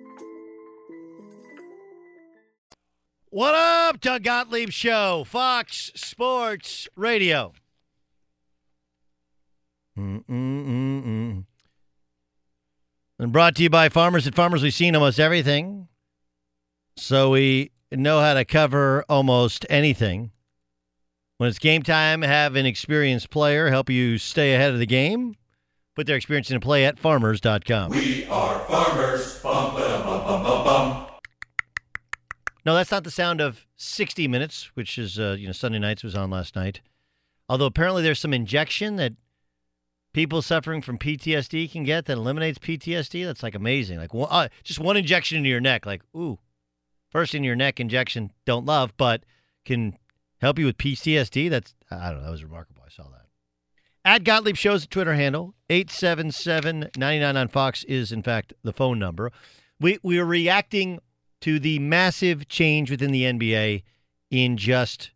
What up, Doug Gottlieb Show, Fox Sports Radio. Mm-mm-mm-mm. And brought to you by Farmers. At Farmers, we've seen almost everything, so we know how to cover almost anything. When it's game time, have an experienced player help you stay ahead of the game. Put their experience into play at farmers.com. We are farmers. Bum, ba, bum, bum, bum, bum. No, that's not the sound of 60 Minutes, which is, uh, you know, Sunday nights was on last night. Although apparently there's some injection that people suffering from PTSD can get that eliminates PTSD. That's like amazing. Like one, uh, just one injection into your neck. Like, ooh, first in your neck injection, don't love, but can help you with PTSD. That's, I don't know, that was remarkable. I saw that. At Gottlieb Shows, Twitter handle, 877-99 on Fox is, in fact, the phone number. We, we are reacting to the massive change within the NBA in just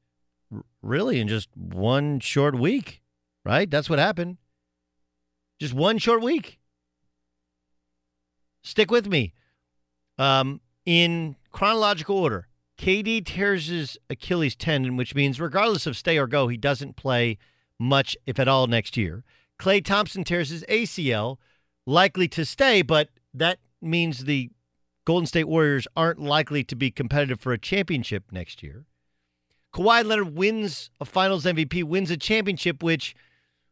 really in just one short week, right? That's what happened. Just one short week. Stick with me. Um, in chronological order, KD tears his Achilles tendon, which means regardless of stay or go, he doesn't play much, if at all, next year. Klay Thompson tears his ACL, likely to stay, but that means the Golden State Warriors aren't likely to be competitive for a championship next year. Kawhi Leonard wins a finals MVP, wins a championship, which,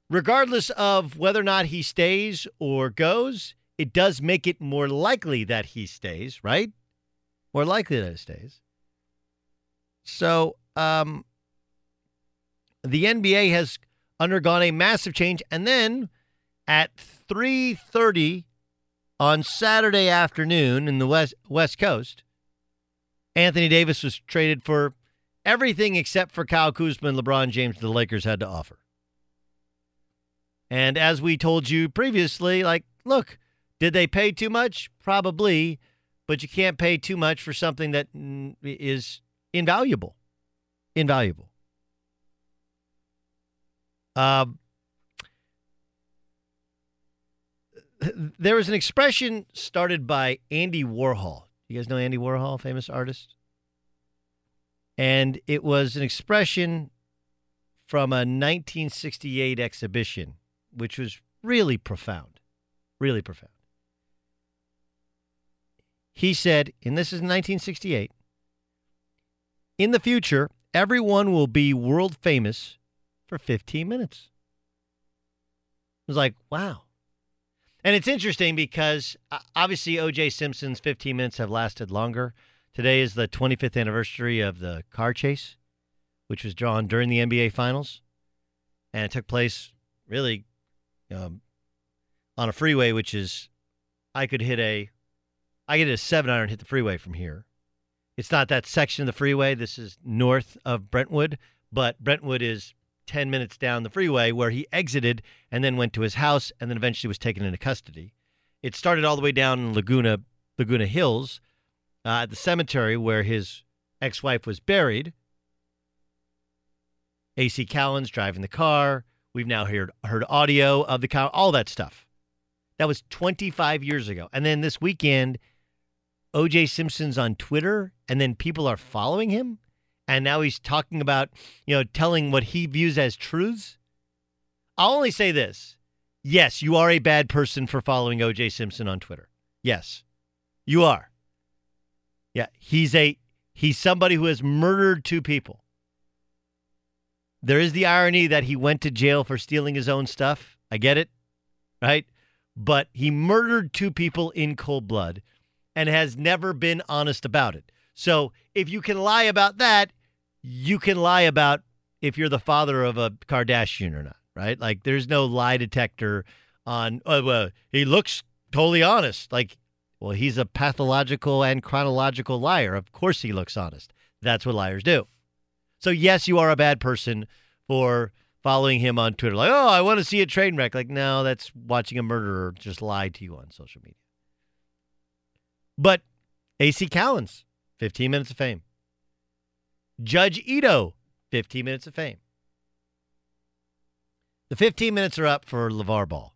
regardless of whether or not he stays or goes, it does make it more likely that he stays, right? More likely that he stays. So, um, the NBA has undergone a massive change, and then at 3:30 on Saturday afternoon in the West West Coast, Anthony Davis was traded for everything except for Kyle Kuzma and LeBron James the Lakers had to offer. And as we told you previously, like, look, did they pay too much? Probably, but you can't pay too much for something that is invaluable. Invaluable. Um, there was an expression started by Andy Warhol. You guys know Andy Warhol, famous artist? And it was an expression from a 1968 exhibition, which was really profound. Really profound. He said, and this is 1968 in the future, everyone will be world famous for 15 minutes. It was like, wow. And it's interesting because uh, obviously O.J. Simpson's 15 minutes have lasted longer. Today is the 25th anniversary of the car chase, which was drawn during the NBA Finals, and it took place really um, on a freeway, which is I could hit a I hit a seven iron hit the freeway from here. It's not that section of the freeway. This is north of Brentwood, but Brentwood is 10 minutes down the freeway where he exited and then went to his house and then eventually was taken into custody. It started all the way down in Laguna Laguna Hills uh, at the cemetery where his ex-wife was buried. AC Cowlings driving the car. We've now heard heard audio of the car, all that stuff. That was 25 years ago. And then this weekend, OJ Simpson's on Twitter, and then people are following him, and now he's talking about, you know, telling what he views as truths. I'll only say this. Yes, you are a bad person for following OJ Simpson on Twitter. Yes. You are. Yeah, he's a he's somebody who has murdered two people. There is the irony that he went to jail for stealing his own stuff. I get it, right? But he murdered two people in cold blood and has never been honest about it. So, if you can lie about that, you can lie about if you're the father of a Kardashian or not, right? Like there's no lie detector on oh, well, he looks totally honest. Like well, he's a pathological and chronological liar. Of course he looks honest. That's what liars do. So, yes, you are a bad person for following him on Twitter. Like, oh, I want to see a train wreck. Like, no, that's watching a murderer just lie to you on social media. But AC Cowlings, 15 minutes of fame. Judge Ito, 15 minutes of fame. The 15 minutes are up for LaVar Ball.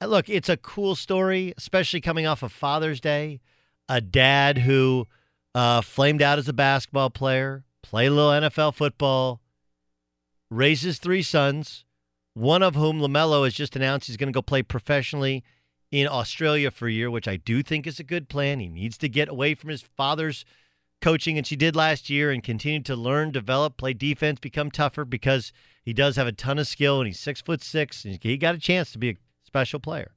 Look, it's a cool story, especially coming off of Father's Day. A dad who uh, flamed out as a basketball player, played a little NFL football, raises three sons, one of whom, LaMelo, has just announced he's going to go play professionally in Australia for a year, which I do think is a good plan. He needs to get away from his father's coaching, and she did last year, and continue to learn, develop, play defense, become tougher because he does have a ton of skill, and he's six foot six, and he got a chance to be a special player.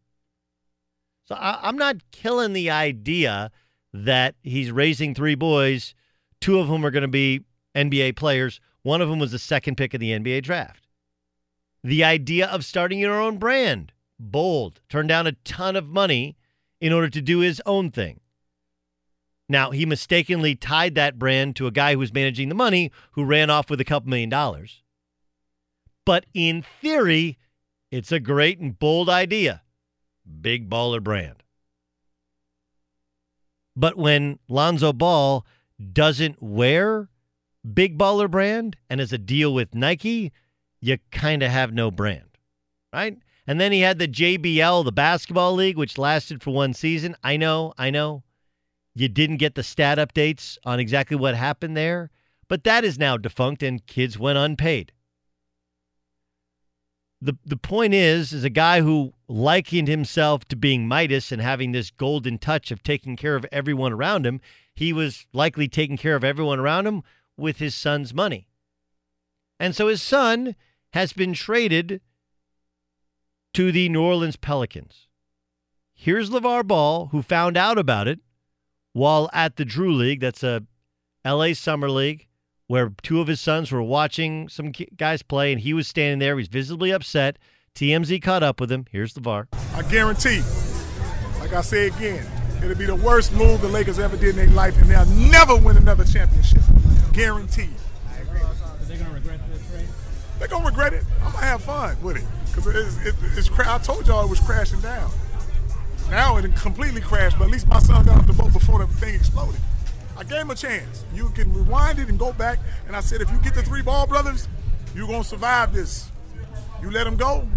So I, am not killing the idea that he's raising three boys, two of whom are going to be NBA players. One of them was the second pick of the NBA draft. The idea of starting your own brand, bold, turned down a ton of money in order to do his own thing. Now, he mistakenly tied that brand to a guy who was managing the money who ran off with a couple million dollars. But in theory, it's a great and bold idea. Big baller brand. But when Lonzo Ball doesn't wear big baller brand and has a deal with Nike, you kind of have no brand, right? And then he had the JBL, the basketball league, which lasted for one season. I know, I know. You didn't get the stat updates on exactly what happened there, but that is now defunct and kids went unpaid the the point is is a guy who likened himself to being Midas and having this golden touch of taking care of everyone around him. He was likely taking care of everyone around him with his son's money. And so his son has been traded to the New Orleans Pelicans. Here's LaVar Ball, who found out about it while at the Drew League. That's a LA Summer League where two of his sons were watching some guys play, and he was standing there. He was visibly upset. TMZ caught up with him. Here's the VAR. I guarantee, like I say again, it'll be the worst move the Lakers ever did in their life, and they'll never win another championship. Guaranteed. I agree. They're gonna regret this trade. They're gonna regret it. I'm gonna have fun with it because it's, it's, it's, I told y'all it was crashing down. Now it completely crashed, but at least my son got off the boat before the thing exploded. I gave him a chance. You can rewind it and go back. And I said, if you get the three ball brothers, you're going to survive this. You let them go,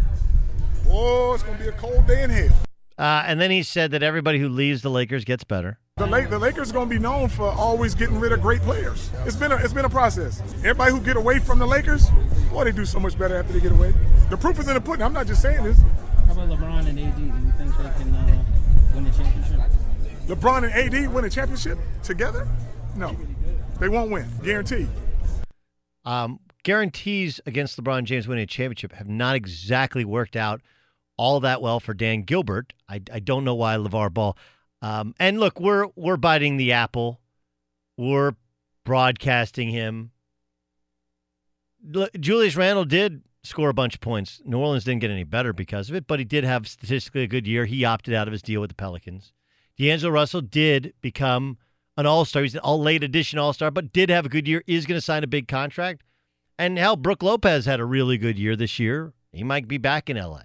boy, it's going to be a cold day in hell. Uh, and then he said that everybody who leaves the Lakers gets better. The, La- the Lakers are going to be known for always getting rid of great players. It's been a, it's been a process. Everybody who get away from the Lakers, boy, they do so much better after they get away. The proof is in the pudding. I'm not just saying this. How about LeBron and AD? Do you think they can uh, win the championship? LeBron and AD win a championship together? No, they won't win. Guarantee. Um, guarantees against LeBron James winning a championship have not exactly worked out all that well for Dan Gilbert. I, I don't know why LaVar Ball. Um, and look, we're we're biting the apple. We're broadcasting him. Julius Randle did score a bunch of points. New Orleans didn't get any better because of it, but he did have statistically a good year. He opted out of his deal with the Pelicans. D'Angelo Russell did become an All Star. He's an all late edition All Star, but did have a good year. Is going to sign a big contract. And hell, Brook Lopez had a really good year this year. He might be back in LA.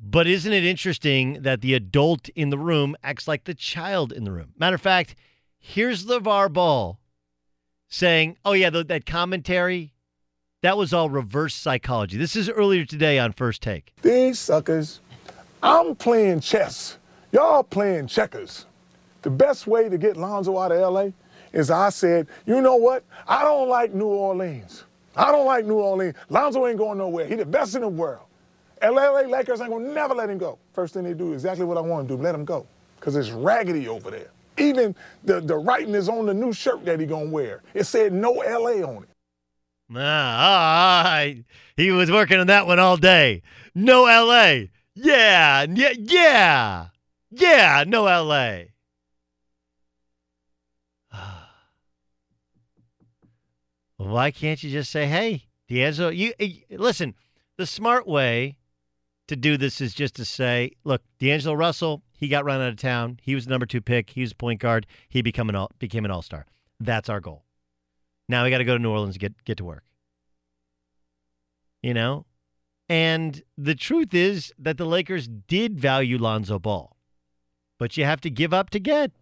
But isn't it interesting that the adult in the room acts like the child in the room? Matter of fact, here's LaVar Ball saying, oh, yeah, that commentary, that was all reverse psychology. This is earlier today on First Take. These suckers, I'm playing chess. Y'all playing checkers. The best way to get Lonzo out of LA is I said, you know what? I don't like New Orleans. I don't like New Orleans. Lonzo ain't going nowhere. He the best in the world. LA Lakers ain't gonna never let him go. First thing they do exactly what I want to do, let him go. Because it's raggedy over there. Even the, the writing is on the new shirt that he gonna wear. It said no LA on it. Ah, he was working on that one all day. No LA. Yeah, yeah, yeah, yeah, no LA. Why can't you just say, "Hey, D'Angelo"? You listen. The smart way to do this is just to say, "Look, D'Angelo Russell, he got run out of town. He was the number two pick. He was a point guard. He become an all, became an all star. That's our goal. Now we got to go to New Orleans get get to work. You know, and the truth is that the Lakers did value Lonzo Ball, but you have to give up to get.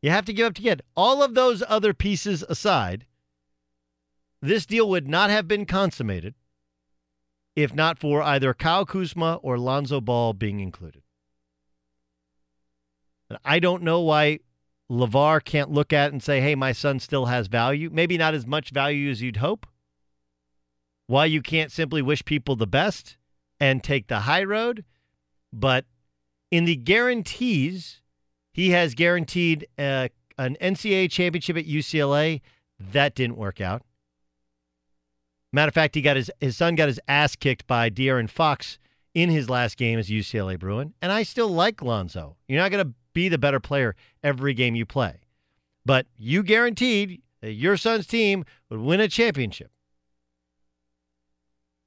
You have to give up to get. All of those other pieces aside, this deal would not have been consummated if not for either Kyle Kuzma or Lonzo Ball being included. And I don't know why LaVar can't look at and say, hey, my son still has value. Maybe not as much value as you'd hope. Why you can't simply wish people the best and take the high road. But in the guarantees, he has guaranteed uh, an NCAA championship at UCLA. That didn't work out. Matter of fact, he got his his son got his ass kicked by De'Aaron Fox in his last game as UCLA Bruin, and I still like Lonzo. You're not going to be the better player every game you play, but you guaranteed that your son's team would win a championship.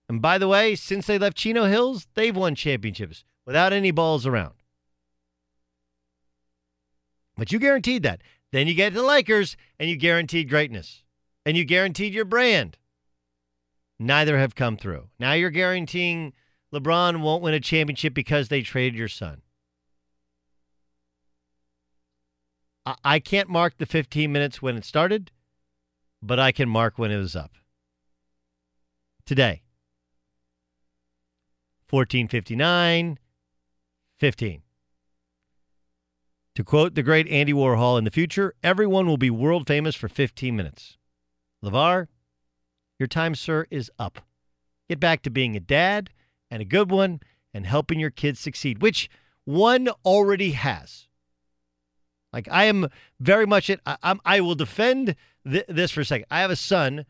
And by the way, since they left Chino Hills, they've won championships without any balls around. But you guaranteed that. Then you get to the Lakers and you guaranteed greatness. And you guaranteed your brand. Neither have come through. Now you're guaranteeing LeBron won't win a championship because they traded your son. I, can't mark the 15 minutes when it started, but I can mark when it was up. Today. 1459 15. To quote the great Andy Warhol in the future, everyone will be world famous for 15 minutes. LaVar, your time, sir, is up. Get back to being a dad and a good one and helping your kids succeed, which one already has. Like I am very much it. I, I'm, I will defend th- this for a second. I have a son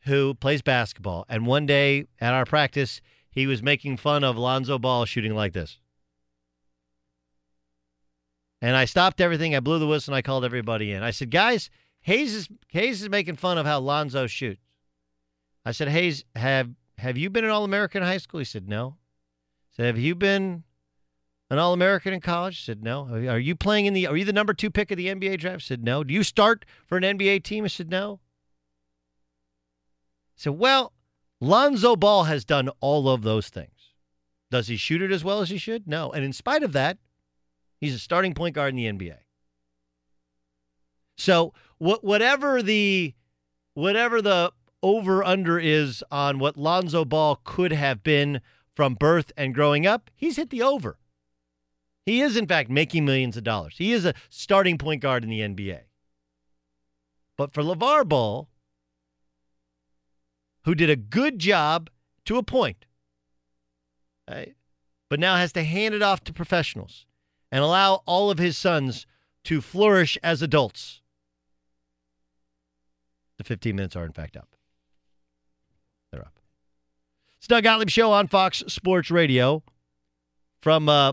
who plays basketball, and one day at our practice, he was making fun of Lonzo Ball shooting like this. And I stopped everything. I blew the whistle and I called everybody in. I said, guys, Hayes is Hayes is making fun of how Lonzo shoots. I said, Hayes, have have you been an All American in high school? He said, No. I said, Have you been an All American in college? He said, No. Are you playing in the are you the number two pick of the NBA draft? I said, No. Do you start for an NBA team? I said, No. I said, Well, Lonzo Ball has done all of those things. Does he shoot it as well as he should? No. And in spite of that, he's a starting point guard in the NBA. So what whatever the whatever the over under is on what Lonzo Ball could have been from birth and growing up, he's hit the over. He is, in fact, making millions of dollars. He is a starting point guard in the NBA. But for LaVar Ball, who did a good job to a point, right, but now has to hand it off to professionals and allow all of his sons to flourish as adults. The 15 minutes are, in fact, up. It's Doug Gottlieb Show on Fox Sports Radio from uh,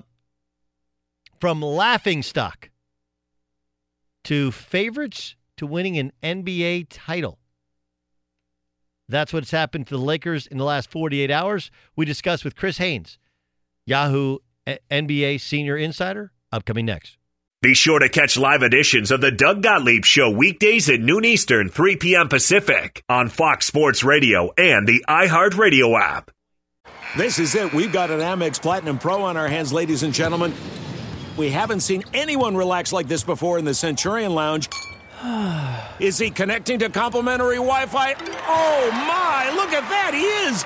from laughing stock to favorites to winning an NBA title. That's what's happened to the Lakers in the last 48 hours. We discuss with Chris Haynes, Yahoo NBA senior insider, upcoming next. Be sure to catch live editions of the Doug Gottlieb Show weekdays at noon Eastern, 3 p.m. Pacific on Fox Sports Radio and the iHeartRadio app. This is it. We've got an Amex Platinum Pro on our hands, ladies and gentlemen. We haven't seen anyone relax like this before in the Centurion Lounge. Is he connecting to complimentary Wi Fi? Oh my, look at that, he is!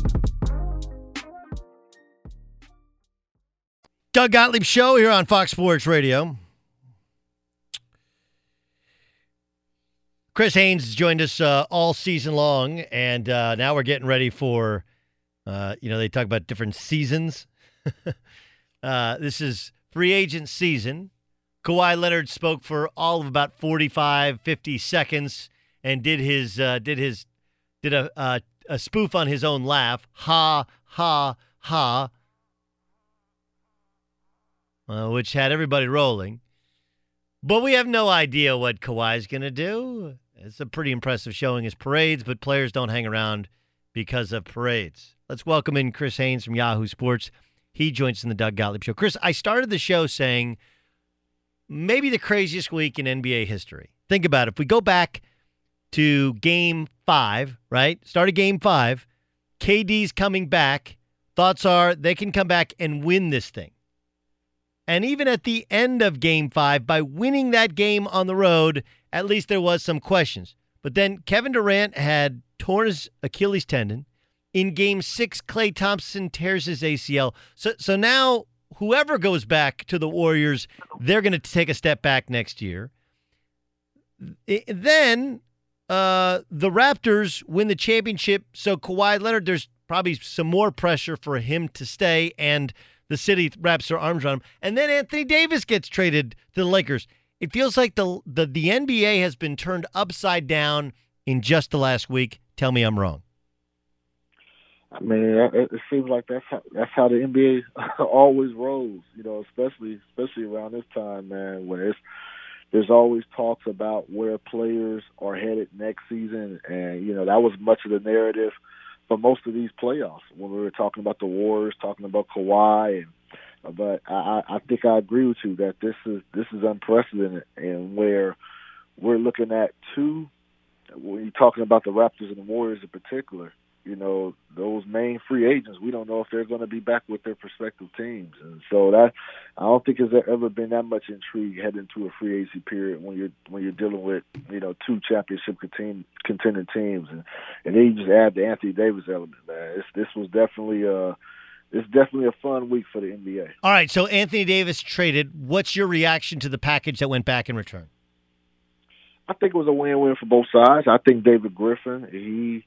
Doug Gottlieb Show here on Fox Sports Radio. Chris Haynes joined us uh, all season long, and uh, now we're getting ready for, uh, you know, they talk about different seasons. Uh, this is free agent season. Kawhi Leonard spoke for all of about 45, 50 seconds and did his, uh, did his, did a, uh, a spoof on his own laugh. Ha, ha, ha uh, which had everybody rolling. But we have no idea what Kawhi's going to do. It's a pretty impressive showing his parades, but players don't hang around because of parades. Let's welcome in Chris Haynes from Yahoo Sports. He joins us in the Doug Gottlieb Show. Chris, I started the show saying maybe the craziest week in NBA history. Think about it. If we go back to game five, right? Started game five, KD's coming back. Thoughts are they can come back and win this thing. And even at the end of game five, by winning that game on the road, at least there was some questions. But then Kevin Durant had torn his Achilles tendon. In game six, Klay Thompson tears his ACL. So, so now whoever goes back to the Warriors, they're going to take a step back next year. I- then uh, the Raptors win the championship. So Kawhi Leonard, there's probably some more pressure for him to stay, and the city wraps their arms around him. And then Anthony Davis gets traded to the Lakers. It feels like the the, the NBA has been turned upside down in just the last week. Tell me I'm wrong. I mean, it, seems like that's how that's how the NBA always rolls. You know, especially especially around this time, man, when it's there's always talks about where players are headed next season, and you know that was much of the narrative for most of these playoffs when we were talking about the Warriors, talking about Kawhi, and but I, I think I agree with you that this is this is unprecedented, and where we're looking at two when you're talking about the Raptors and the Warriors in particular, you know, those main free agents, we don't know if they're going to be back with their prospective teams. And so that I don't think there's ever been that much intrigue heading into a free agency period when you're when you're dealing with, you know, two championship contain, contending teams and and then you just add the Anthony Davis element, man. It's, this was definitely uh it's definitely a fun week for the NBA. All right, so Anthony Davis traded. What's your reaction to the package that went back in return? I think it was a win-win for both sides. I think David Griffin, he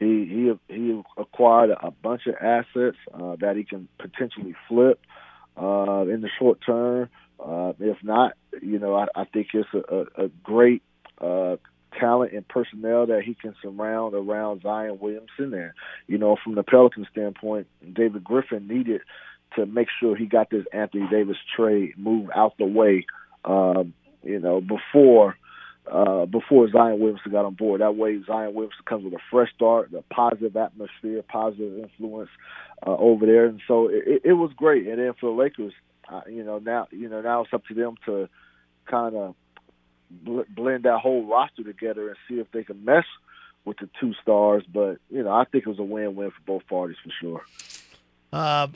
he he he acquired a bunch of assets uh, that he can potentially flip uh, in the short term. Uh, if not, you know, I, I think it's a, a, a great uh, talent and personnel that he can surround around Zion Williamson. And you know, from the Pelican standpoint, David Griffin needed to make sure he got this Anthony Davis trade moved out the way. Um, you know, before uh, before Zion Williamson got on board. That way, Zion Williamson comes with a fresh start, a positive atmosphere, positive influence uh, over there, and so it, it was great. And then for the Lakers, uh, you know, now you know now it's up to them to kind of bl- blend that whole roster together and see if they can mesh with the two stars. But you know, I think it was a win-win for both parties for sure. Uh,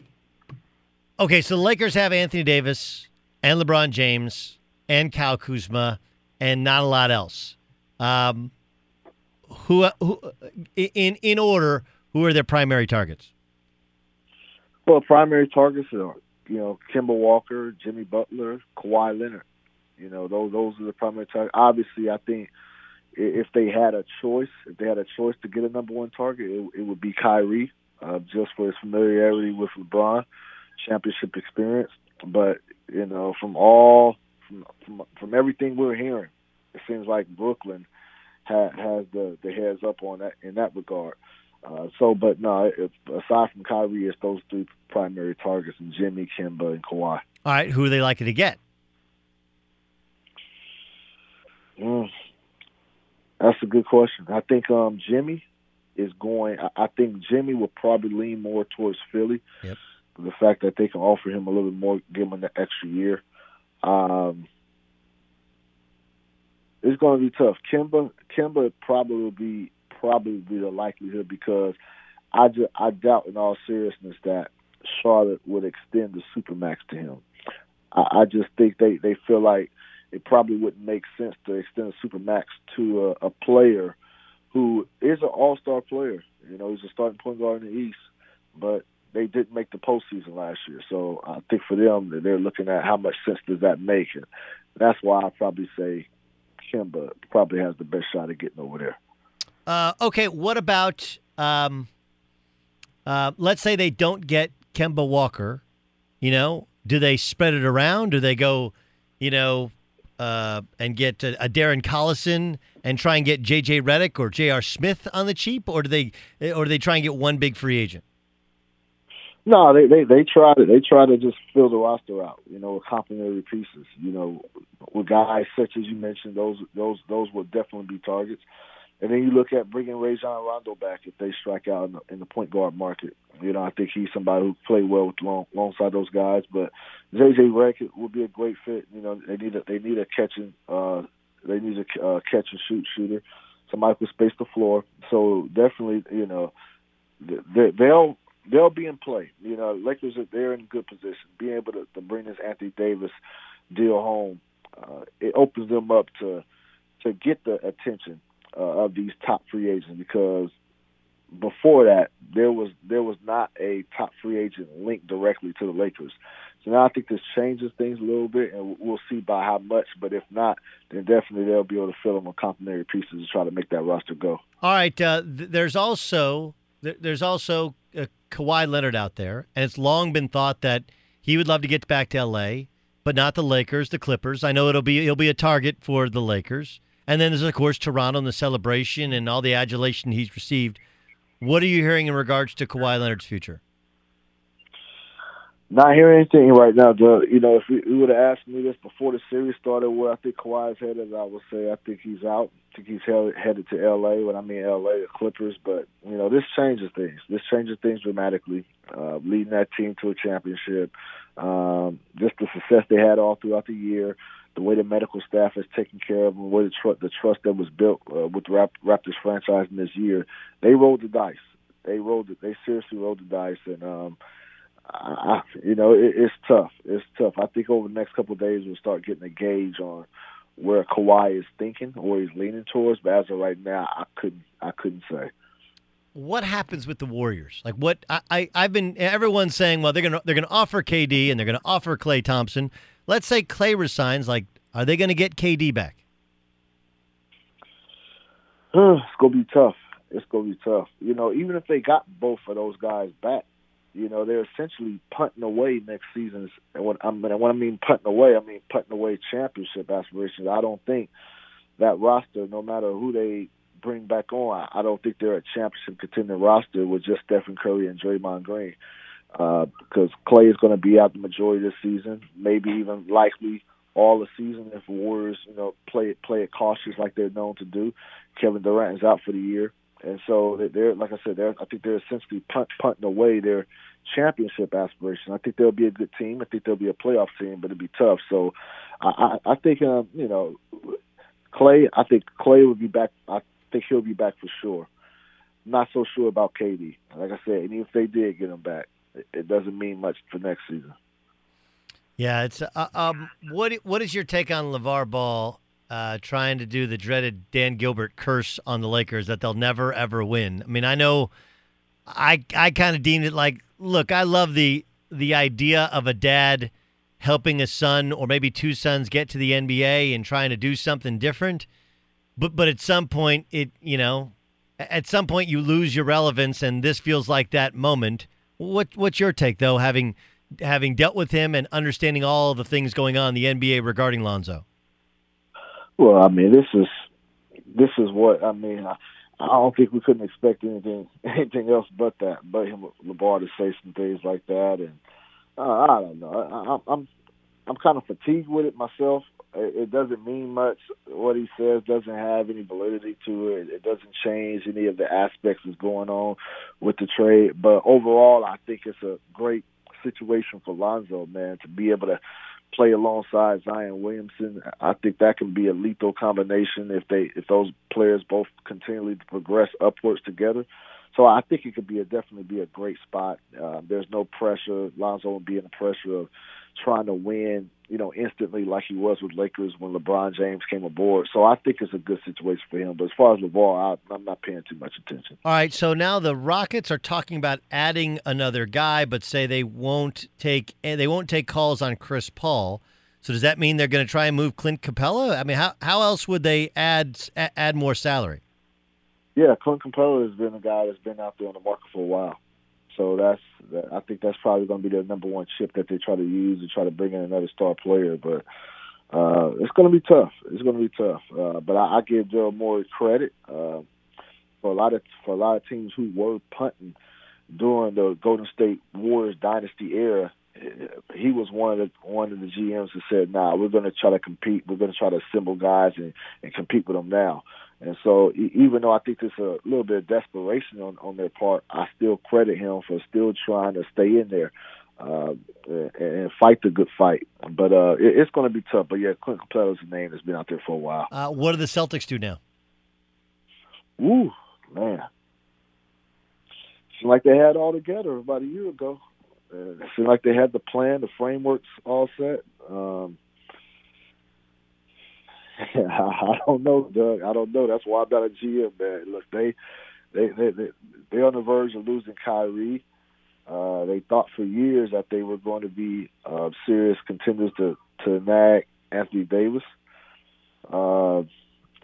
okay, so the Lakers have Anthony Davis and LeBron James and Kyle Kuzma and not a lot else. Um, who, who, in in order, who are their primary targets? Well, primary targets are you know Kemba Walker, Jimmy Butler, Kawhi Leonard. You know those those are the primary targets. Obviously, I think if they had a choice, if they had a choice to get a number one target, it, it would be Kyrie, uh, just for his familiarity with LeBron, championship experience. But you know, from all from from, from everything we're hearing, it seems like Brooklyn ha, has the the heads up on that in that regard. Uh, so, but no, if, aside from Kyrie, it's those three primary targets: and Jimmy, Kemba, and Kawhi. All right, who are they likely to get? Mm, that's a good question. I think um, Jimmy is going. I, I think Jimmy will probably lean more towards Philly. Yep. The fact that they can offer him a little bit more, give him an extra year. Um, it's going to be tough. Kemba, Kemba probably will be probably be the likelihood because I just, I doubt in all seriousness that Charlotte would extend the supermax to him. I, I just think they they feel like it probably wouldn't make sense to extend a supermax to a, a player who is an all star player. You know, he's a starting point guard in the East, but they didn't make the postseason last year. So I think for them, they're looking at how much sense does that make, and that's why I probably say Kemba probably has the best shot at getting over there. Uh, okay, what about um, uh, let's say they don't get Kemba Walker? You know, do they spread it around? Do they go, you know, uh, and get a, a Darren Collison and try and get J.J. Redick or J.R. Smith on the cheap, or do they, or do they try and get one big free agent? No, they they they try to they try to just fill the roster out, you know, with complementary pieces. You know, with guys such as you mentioned, those those those will definitely be targets. And then you look at bringing Rajon Rondo back if they strike out in the, in the point guard market. You know, I think he's somebody who played well with long, alongside those guys. But JJ Redick would be a great fit. You know, they need a they need a catching uh they need a uh, catch and shoot shooter, somebody who space the floor. So definitely, you know, they, they'll they'll be in play. You know, Lakers are they're in good position. Being able to, to bring this Anthony Davis deal home, uh, it opens them up to to get the attention uh, of these top free agents because before that there was there was not a top free agent linked directly to the Lakers. So now I think this changes things a little bit, and we'll see by how much. But if not, then definitely they'll be able to fill them with complementary pieces to try to make that roster go. All right. Uh, th- there's also th- there's also uh, Kawhi Leonard out there, and it's long been thought that he would love to get back to L.A., but not the Lakers, the Clippers. I know it'll be he'll be a target for the Lakers, and then there's of course Toronto and the celebration and all the adulation he's received. What are you hearing in regards to Kawhi Leonard's future? Not hearing anything right now. The, you know, if you, would have asked me this before the series started, where I think Kawhi's headed, I would say I think he's out. I think he's headed, headed to L.A. When I mean L.A., the Clippers. But you know, this changes things. This changes things dramatically. Uh, leading that team to a championship, um, just the success they had all throughout the year, the way the medical staff has taken care of them, the way the, tr- the trust that was built uh, with the Rap- Raptors franchise in this year, they rolled the dice. They rolled it. They seriously rolled the dice, and um, I, you know, it, it's tough. It's tough. I think over the next couple of days we'll start getting a gauge on where Kawhi is thinking, where he's leaning towards. But as of right now, I couldn't. I couldn't say. What happens with the Warriors? Like what I, I I've been everyone's saying, well, they're gonna they're gonna offer KD and they're gonna offer Klay Thompson. Let's say Klay resigns. Like, are they gonna get KD back? it's gonna be tough. It's gonna be tough. You know, even if they got both of those guys back, you know, they're essentially punting away next season's. And when I mean, when I mean punting away, I mean punting away championship aspirations. I don't think that roster, no matter who they bring back on, I don't think they're a championship contending roster with just Stephen Curry and Draymond Green. Uh, because Klay is going to be out the majority of the season, maybe even likely all the season if Warriors, you know, play it play it cautious like they're known to do. Kevin Durant is out for the year. And so they're, like I said, they're, I think they're essentially punt, punting away their championship aspiration. I think they'll be a good team. I think they'll be a playoff team, but it'll be tough. So I, I, I think, um, you know, Klay. I think Klay will be back. I think he'll be back for sure. Not so sure about KD. Like I said, and even if they did get him back, it, it doesn't mean much for next season. Yeah, it's uh, um. What what is your take on LaVar Ball uh, trying to do the dreaded Dan Gilbert curse on the Lakers that they'll never ever win? I mean, I know, I I kind of deemed it like, look, I love the the idea of a dad helping a son or maybe two sons get to the NBA and trying to do something different, but but at some point it you know, at some point you lose your relevance, and this feels like that moment. What what's your take though, having having dealt with him and understanding all the things going on in the NBA regarding Lonzo? Well, I mean, this is this is what I mean. I, I don't think we couldn't expect anything anything else but that, but him LaVar to say some things like that, and uh, I don't know. I, I'm I'm kind of fatigued with it myself. It, it doesn't mean much. What he says doesn't have any validity to it. It doesn't change any of the aspects that's going on with the trade. But overall, I think it's a great situation for Lonzo, man, to be able to play alongside Zion Williamson. I think that can be a lethal combination if they if those players both continually progress upwards together. So I think it could be a definitely be a great spot. Uh, there's no pressure. Lonzo won't be in the pressure of trying to win, you know, instantly like he was with Lakers when LeBron James came aboard. So I think it's a good situation for him. But as far as LaVar, I, I'm not paying too much attention. All right, so now the Rockets are talking about adding another guy, but say they won't take eh, they won't take calls on Chris Paul. So does that mean they're going to try and move Clint Capela? I mean, how how else would they add add more salary? Yeah, Clint Capela has been a guy that's been out there on the market for a while. So that's I think that's probably going to be their number one chip that they try to use to try to bring in another star player. But uh, it's going to be tough. It's going to be tough. Uh, but I, I give Daryl Morey credit uh, for a lot of for a lot of teams who were punting during the Golden State Warriors dynasty era. He was one of the one of the GMs who said, "Nah, we're going to try to compete. We're going to try to assemble guys and, and compete with them now." And so, even though I think there's a little bit of desperation on, on their part, I still credit him for still trying to stay in there uh, and, and fight the good fight. But uh, it, it's going to be tough. But yeah, Clint Capela's a name that's been out there for a while. Uh, what do the Celtics do now? Ooh, man. seemed like they had all together about a year ago. Uh, seemed like they had the plan, the frameworks all set. Um, I don't know, Doug. I don't know. That's why I'm not a GM, man. Look, they they they they they're on the verge of losing Kyrie. Uh, they thought for years that they were going to be uh, serious contenders to to nag Anthony Davis. Uh,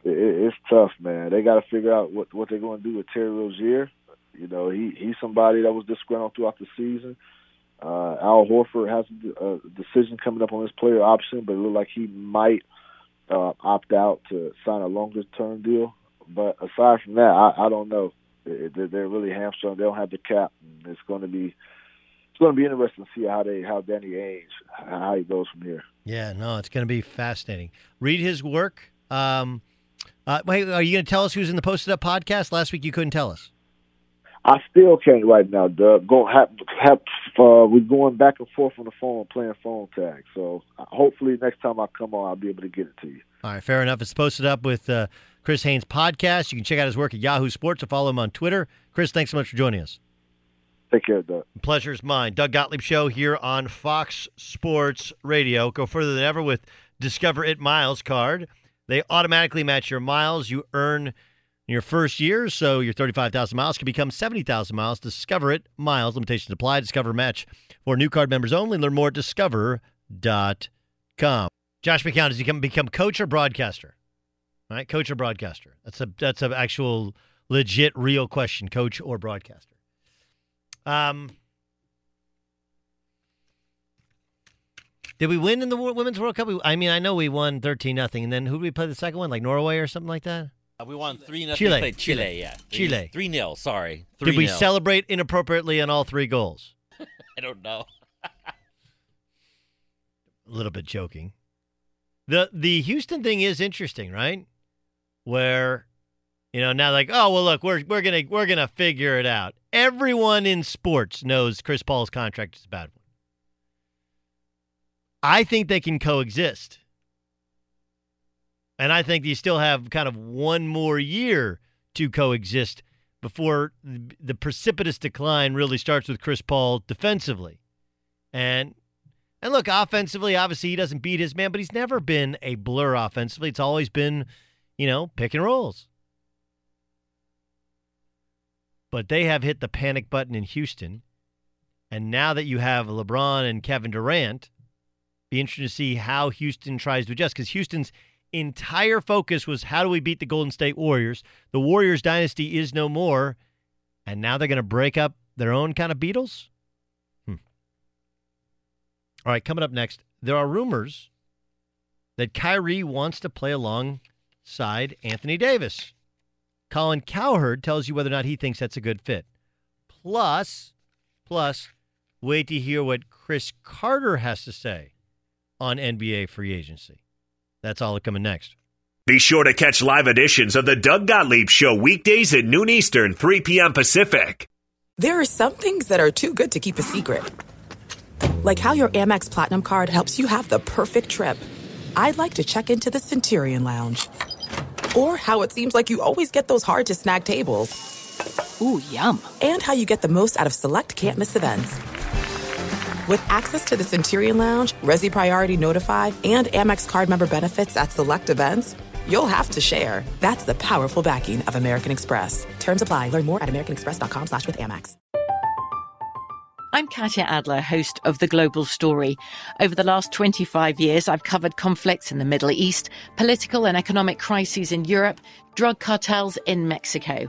it, it's tough, man. They got to figure out what what they're going to do with Terry Rozier. You know, he he's somebody that was disgruntled throughout the season. Uh, Al Horford has a decision coming up on his player option, but it looked like he might opt out to sign a longer term deal. But aside from that, I, I don't know. They're really hamstrung. They don't have the cap. It's going to be it's going to be interesting to see how they how Danny Ainge how he goes from here. Yeah, no, it's going to be fascinating. Read his work. Um, uh, wait, are you going to tell us who's in the Posted Up podcast? Last week you couldn't tell us. I still can't right now, Doug. Go have, have uh, we're going back and forth on the phone, playing phone tag. So uh, hopefully next time I come on, I'll be able to get it to you. All right, fair enough. It's posted up with uh, Chris Haynes podcast. You can check out his work at Yahoo Sports or follow him on Twitter. Chris, thanks so much for joining us. Take care, Doug. Pleasure's mine. Doug Gottlieb Show here on Fox Sports Radio. Go further than ever with Discover It Miles card. They automatically match your miles you earn in your first year, so your 35,000 miles can become 70,000 miles. Discover it. Miles limitations apply. Discover match for new card members only. Learn more at discover.com. Josh McCown, does he become, become coach or broadcaster? All right, coach or broadcaster? That's a that's an actual legit real question, coach or broadcaster. Um Did we win in the Women's World Cup? I mean, I know we won 13 nothing, and then who did we play the second one? Like Norway or something like that? Uh, we won three nothing. Chile. Chile, Chile, yeah. Three, Chile. Three nil. Sorry. Three Did we celebrate inappropriately on all three goals? I don't know. A little bit joking. The the Houston thing is interesting, right? Where you know, now like, oh well look, we're we're gonna we're gonna figure it out. Everyone in sports knows Chris Paul's contract is a bad one. I think they can coexist. And I think you still have kind of one more year to coexist before the precipitous decline really starts with Chris Paul defensively. And and look, offensively, obviously he doesn't beat his man, but he's never been a blur offensively. It's always been, you know, pick and rolls. But they have hit the panic button in Houston. And now that you have LeBron and Kevin Durant, be interesting to see how Houston tries to adjust because Houston's entire focus was how do we beat the Golden State Warriors? The Warriors dynasty is no more, and now they're going to break up their own kind of Beatles? Hmm. All right, coming up next, there are rumors that Kyrie wants to play alongside Anthony Davis. Colin Cowherd tells you whether or not he thinks that's a good fit. Plus, plus, wait to hear what Chris Carter has to say on NBA free agency. That's all coming next. Be sure to catch live editions of the Doug Gottlieb Show weekdays at noon Eastern, 3 p.m. Pacific. There are some things that are too good to keep a secret. Like how your Amex Platinum card helps you have the perfect trip. I'd like to check into the Centurion Lounge. Or how it seems like you always get those hard to snag tables. Ooh, yum. And how you get the most out of select can't miss events. With access to the Centurion Lounge, Resy Priority Notify, and Amex card member benefits at select events, you'll have to share. That's the powerful backing of American Express. Terms apply. Learn more at americanexpress.com slash with Amex. I'm Katya Adler, host of The Global Story. Over the last 25 years, I've covered conflicts in the Middle East, political and economic crises in Europe, drug cartels in Mexico.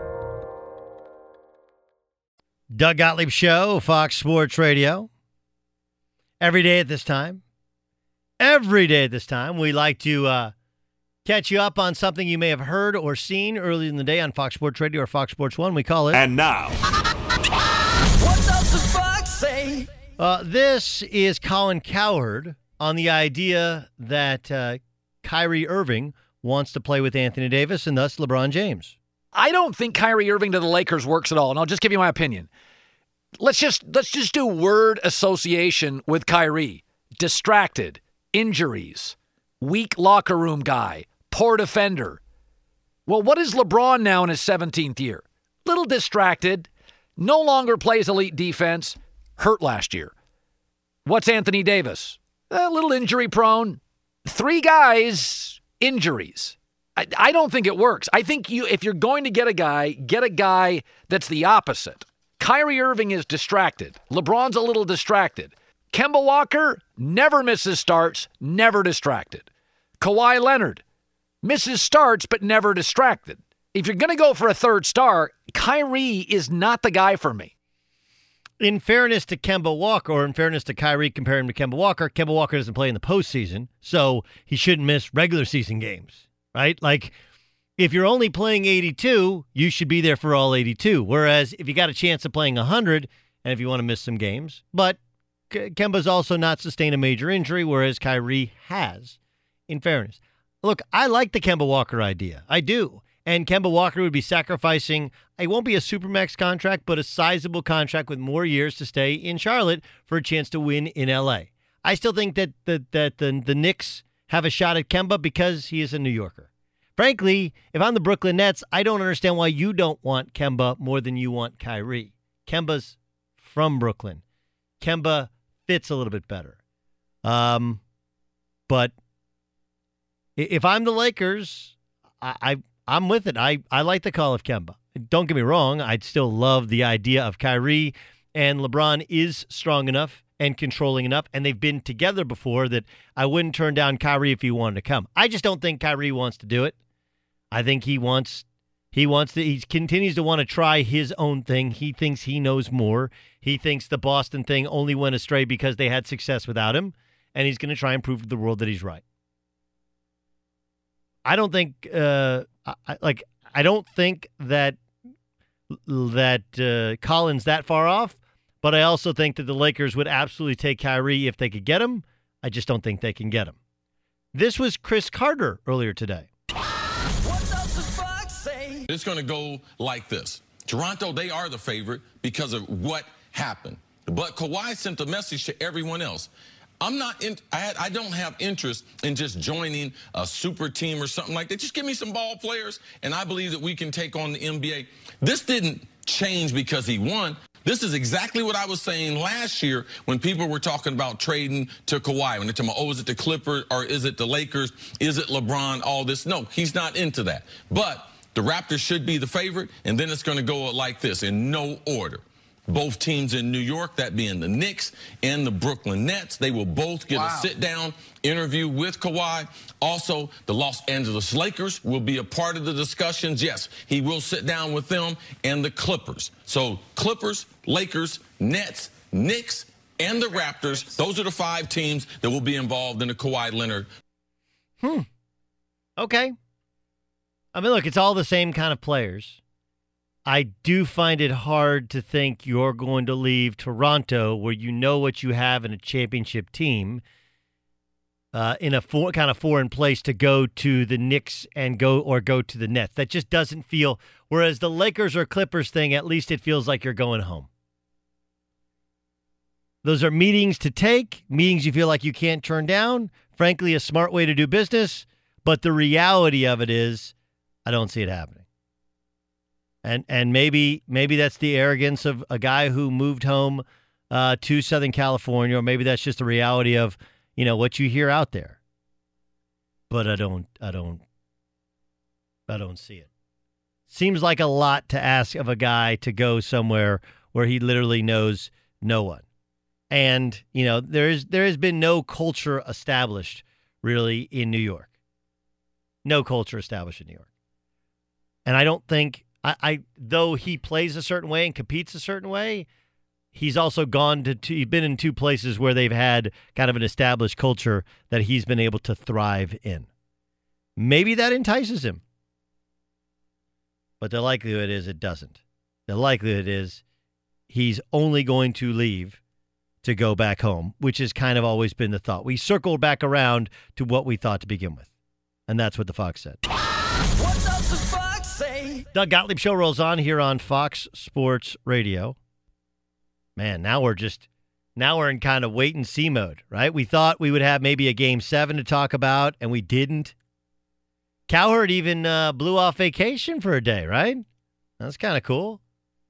Doug Gottlieb Show, Fox Sports Radio. Every day at this time. Every day at this time, we like to uh, catch you up on something you may have heard or seen early in the day on Fox Sports Radio or Fox Sports One. We call it. And now. What does the fox say? Uh, this is Colin Cowherd on the idea that uh, Kyrie Irving wants to play with Anthony Davis and thus LeBron James. I don't think Kyrie Irving to the Lakers works at all, and I'll just give you my opinion. Let's just let's just do word association with Kyrie. Distracted, injuries, weak locker room guy, poor defender. Well, what is LeBron now in his 17th year? Little distracted, no longer plays elite defense, hurt last year. What's Anthony Davis? A little injury prone. Three guys, injuries. I, I don't think it works. I think you if you're going to get a guy, get a guy that's the opposite. Kyrie Irving is distracted. LeBron's a little distracted. Kemba Walker never misses starts, never distracted. Kawhi Leonard misses starts, but never distracted. If you're going to go for a third star, Kyrie is not the guy for me. In fairness to Kemba Walker, or in fairness to Kyrie comparing him to Kemba Walker, Kemba Walker doesn't play in the postseason, so he shouldn't miss regular season games, right? Like, if you're only playing 82, you should be there for all 82. Whereas if you got a chance of playing 100, and if you want to miss some games, but Kemba's also not sustained a major injury, whereas Kyrie has, in fairness. Look, I like the Kemba Walker idea. I do. And Kemba Walker would be sacrificing, it won't be a Supermax contract, but a sizable contract with more years to stay in Charlotte for a chance to win in LA. I still think that the, that the, the Knicks have a shot at Kemba because he is a New Yorker. Frankly, if I'm the Brooklyn Nets, I don't understand why you don't want Kemba more than you want Kyrie. Kemba's from Brooklyn. Kemba fits a little bit better. Um, but if I'm the Lakers, I, I I'm with it. I, I like the call of Kemba. Don't get me wrong. I'd still love the idea of Kyrie, and LeBron is strong enough and controlling enough, and they've been together before that I wouldn't turn down Kyrie if he wanted to come. I just don't think Kyrie wants to do it. I think he wants He wants to. He continues to want to try his own thing. He thinks he knows more. He thinks the Boston thing only went astray because they had success without him, and he's going to try and prove to the world that he's right. I don't think, uh, I, like, I don't think that that uh, Colin's that far off, but I also think that the Lakers would absolutely take Kyrie if they could get him. I just don't think they can get him. This was Chris Carter earlier today. It's going to go like this. Toronto, they are the favorite because of what happened. But Kawhi sent a message to everyone else. I'm not in, I, I, don't have interest in just joining a super team or something like that. Just give me some ball players, and I believe that we can take on the NBA. This didn't change because he won. This is exactly what I was saying last year when people were talking about trading to Kawhi. When they're talking about, oh, is it the Clippers or is it the Lakers? Is it LeBron? All this. No, he's not into that. But the Raptors should be the favorite, and then it's going to go like this in no order both teams in New York, that being the Knicks and the Brooklyn Nets. They will both get wow. a sit down interview with Kawhi. Also, the Los Angeles Lakers will be a part of the discussions. Yes, he will sit down with them and the Clippers. So, Clippers, Lakers, Nets, Knicks, and the Raptors, those are the five teams that will be involved in the Kawhi Leonard. Hmm. Okay. I mean, look, it's all the same kind of players. I do find it hard to think you're going to leave Toronto, where you know what you have in a championship team, uh, in a for, kind of foreign place, to go to the Knicks and go or go to the Nets. That just doesn't feel. Whereas the Lakers or Clippers thing, at least it feels like you're going home. Those are meetings to take, meetings you feel like you can't turn down. Frankly, a smart way to do business. But the reality of it is, I don't see it happening and and maybe maybe that's the arrogance of a guy who moved home uh, to Southern California, or maybe that's just the reality of you know what you hear out there. But I don't, I don't, I don't see it. Seems like a lot to ask of a guy to go somewhere where he literally knows no one, and you know there is there has been no culture established really in New York. No culture established in New York, and I don't think I, I though he plays a certain way and competes a certain way, he's also gone to two, he's been in two places where they've had kind of an established culture that he's been able to thrive in. Maybe that entices him. But the likelihood is it doesn't. The likelihood is he's only going to leave to go back home, which has kind of always been the thought. We circled back around to what we thought to begin with. And that's what the Fox said. Doug Gottlieb show rolls on here on Fox Sports Radio. Man, now we're just now we're in kind of wait and see mode, right? We thought we would have maybe a game seven to talk about, and we didn't. Cowherd even uh, blew off vacation for a day, right? That's kind of cool.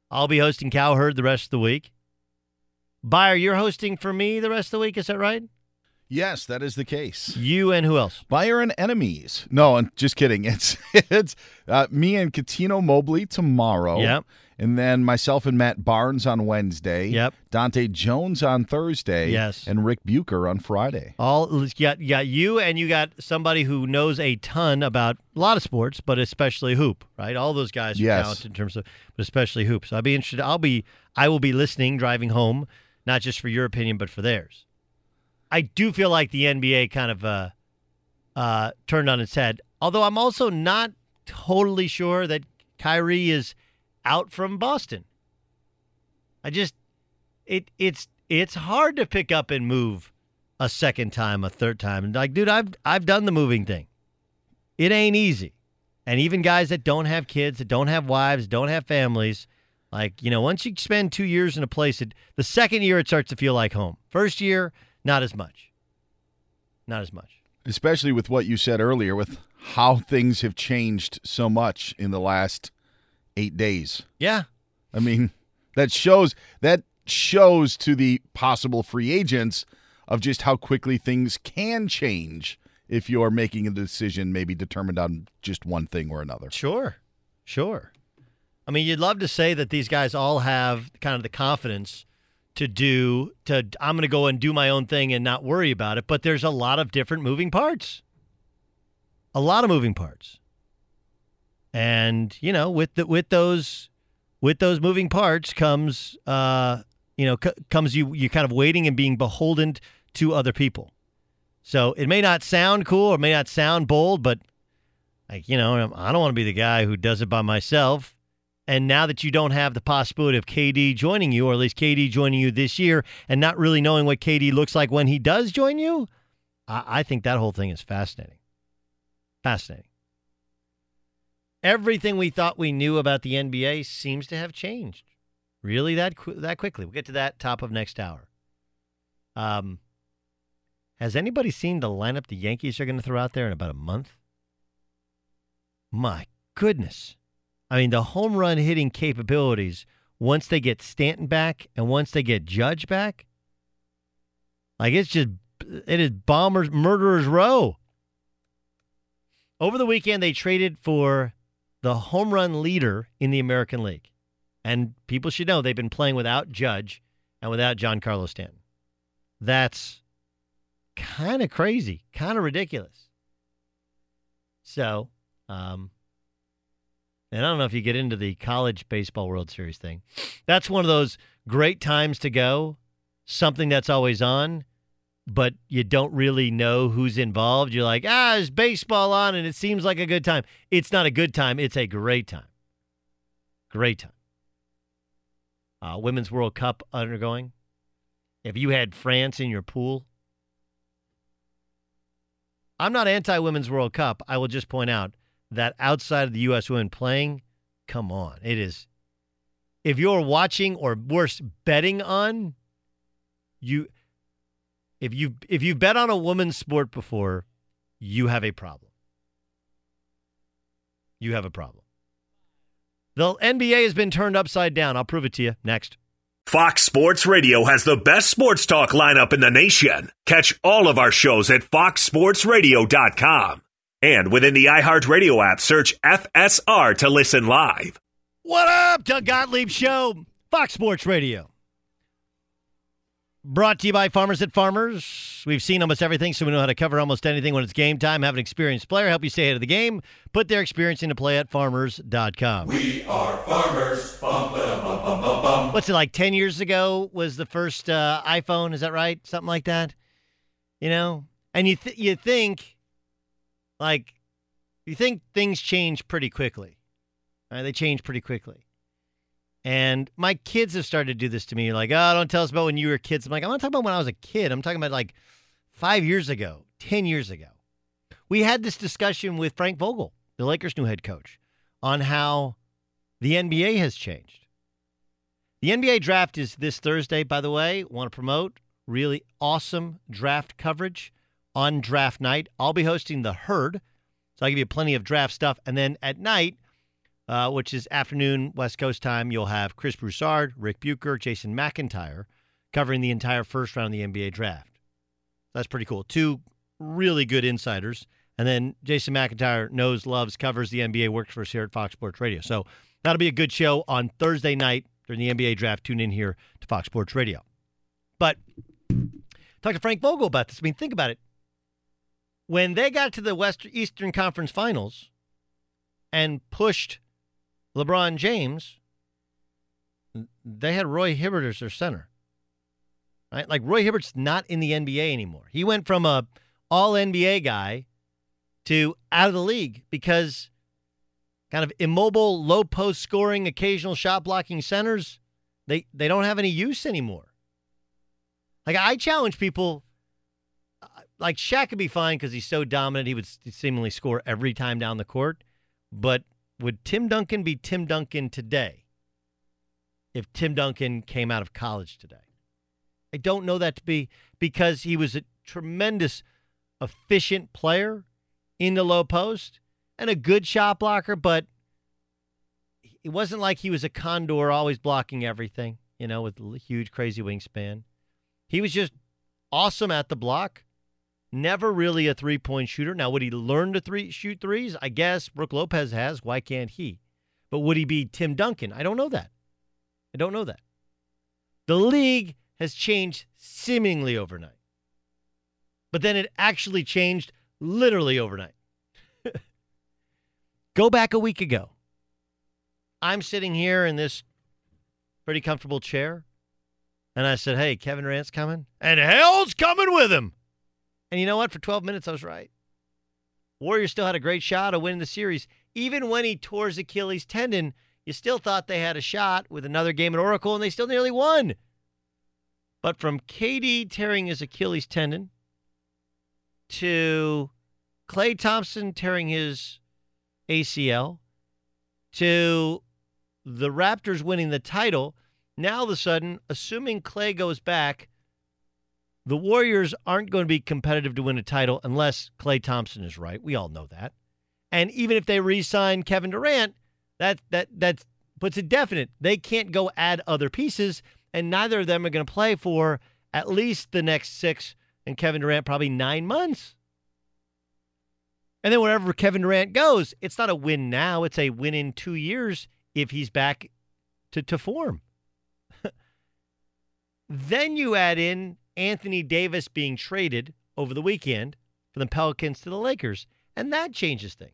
I'll be hosting Cowherd the rest of the week. Buyer, you're hosting for me the rest of the week, is that right? Yes, that is the case. You and who else? Buyer and enemies. No, I'm just kidding. It's it's uh, me and Cuttino Mobley tomorrow. Yep. And then myself and Matt Barnes on Wednesday. Yep. Dante Jones on Thursday. Yes. And Rick Bucher on Friday. All you got, you got you and you got somebody who knows a ton about a lot of sports, but especially hoop, right? All those guys yes. count in terms of, but especially hoops. So I'll be interested. I'll be, I will be listening driving home, not just for your opinion, but for theirs. I do feel like the NBA kind of uh, uh, turned on its head. Although I'm also not totally sure that Kyrie is out from Boston. I just it it's it's hard to pick up and move a second time, a third time. And like, dude, I've I've done the moving thing. It ain't easy. And even guys that don't have kids, that don't have wives, don't have families, like, you know, once you spend two years in a place, it, the second year it starts to feel like home. First year, not as much. Not as much. Especially with what you said earlier, with how things have changed so much in the last eight days. Yeah. I mean, that shows that shows to the possible free agents of just how quickly things can change if you're making a decision maybe determined on just one thing or another. Sure. Sure. I mean, you'd love to say that these guys all have kind of the confidence to do to I'm going to go and do my own thing and not worry about it, but there's a lot of different moving parts. A lot of moving parts. And you know, with the, with those with those moving parts comes uh, you know c- comes you you kind of waiting and being beholden to other people. So it may not sound cool or may not sound bold, but like you know, I don't want to be the guy who does it by myself. And now that you don't have the possibility of KD joining you, or at least KD joining you this year, and not really knowing what KD looks like when he does join you, I, I think that whole thing is fascinating. Fascinating. Everything we thought we knew about the NBA seems to have changed. Really, that qu- that quickly. We'll get to that top of next hour. Um, has anybody seen the lineup the Yankees are going to throw out there in about a month? My goodness. I mean, the home run hitting capabilities once they get Stanton back and once they get Judge back, like it's just it is bombers murderers row. Over the weekend, they traded for the home run leader in the American League, and people should know they've been playing without Judge and without Giancarlo Stanton. That's kind of crazy, kind of ridiculous. So, um, and I don't know if you get into the college baseball World Series thing. That's one of those great times to go, something that's always on, but you don't really know who's involved. You're like, ah, is baseball on? And it seems like a good time. It's not a good time, it's a great time. Great time. Uh, Women's World Cup undergoing. If you had France in your pool, I'm not anti Women's World Cup. I will just point out that outside of the U.S. women playing, come on, it is. If you're watching or worse, betting on, you, if you if you bet on a woman's sport before, you have a problem. You have a problem. The NBA has been turned upside down. I'll prove it to you next. Fox Sports Radio has the best sports talk lineup in the nation. Catch all of our shows at foxsportsradio.com. And within the iHeartRadio app, search FSR to listen live. What up, Doug Gottlieb Show, Fox Sports Radio. Brought to you by Farmers at Farmers. We've seen almost everything, so we know how to cover almost anything when it's game time. Have an experienced player help you stay ahead of the game. Put their experience into play at farmers.com. We are farmers. Bum, ba-dum, bum, bum, bum, bum. What's it like? 10 years ago was the first uh, iPhone. Is that right? Something like that? You know? And you, th- you think, like, you think things change pretty quickly. Right? They change pretty quickly. And my kids have started to do this to me. Like, oh, don't tell us about when you were kids. I'm like, I'm not talking about when I was a kid. I'm talking about like five years ago, 10 years ago. We had this discussion with Frank Vogel, the Lakers' new head coach, on how the NBA has changed. The NBA draft is this Thursday, by the way. Want to promote really awesome draft coverage on draft night. I'll be hosting the herd, so I'll give you plenty of draft stuff. And then at night, uh, which is afternoon West Coast time, you'll have Chris Broussard, Rick Bucher, Jason McIntyre covering the entire first round of the NBA draft. That's pretty cool. Two really good insiders. And then Jason McIntyre knows, loves, covers the NBA, works for us here at Fox Sports Radio. So that'll be a good show on Thursday night during the NBA draft. Tune in here to Fox Sports Radio. But talk to Frank Vogel about this. I mean, think about it. When they got to the Western Eastern Conference Finals and pushed LeBron James, they had Roy Hibbert as their center. Right? Like Roy Hibbert's not in the NBA anymore. He went from a all NBA guy to out of the league because kind of immobile, low post scoring, occasional shot blocking centers, they they don't have any use anymore. Like I challenge people like Shaq could be fine because he's so dominant, he would seemingly score every time down the court. But would Tim Duncan be Tim Duncan today if Tim Duncan came out of college today? I don't know that to be because he was a tremendous, efficient player in the low post and a good shot blocker, but it wasn't like he was a condor always blocking everything, you know, with huge, crazy wingspan. He was just awesome at the block. Never really a three point shooter. Now, would he learn to three shoot threes? I guess Brook Lopez has. Why can't he? But would he be Tim Duncan? I don't know that. I don't know that. The league has changed seemingly overnight. But then it actually changed literally overnight. Go back a week ago. I'm sitting here in this pretty comfortable chair, and I said, Hey, Kevin Durant's coming, and hell's coming with him. And you know what? For 12 minutes, I was right. Warriors still had a great shot of winning the series. Even when he tore his Achilles tendon, you still thought they had a shot with another game at Oracle, and they still nearly won. But from KD tearing his Achilles tendon to Klay Thompson tearing his ACL to the Raptors winning the title, now all of a sudden, assuming Klay goes back, the Warriors aren't going to be competitive to win a title unless Klay Thompson is right. We all know that. And even if they re-sign Kevin Durant, that that that puts it definite. They can't go add other pieces, and neither of them are going to play for at least the next six, and Kevin Durant probably nine months. And then wherever Kevin Durant goes, it's not a win now; it's a win in two years if he's back to to form. then you add in Anthony Davis being traded over the weekend from the Pelicans to the Lakers, and that changes things.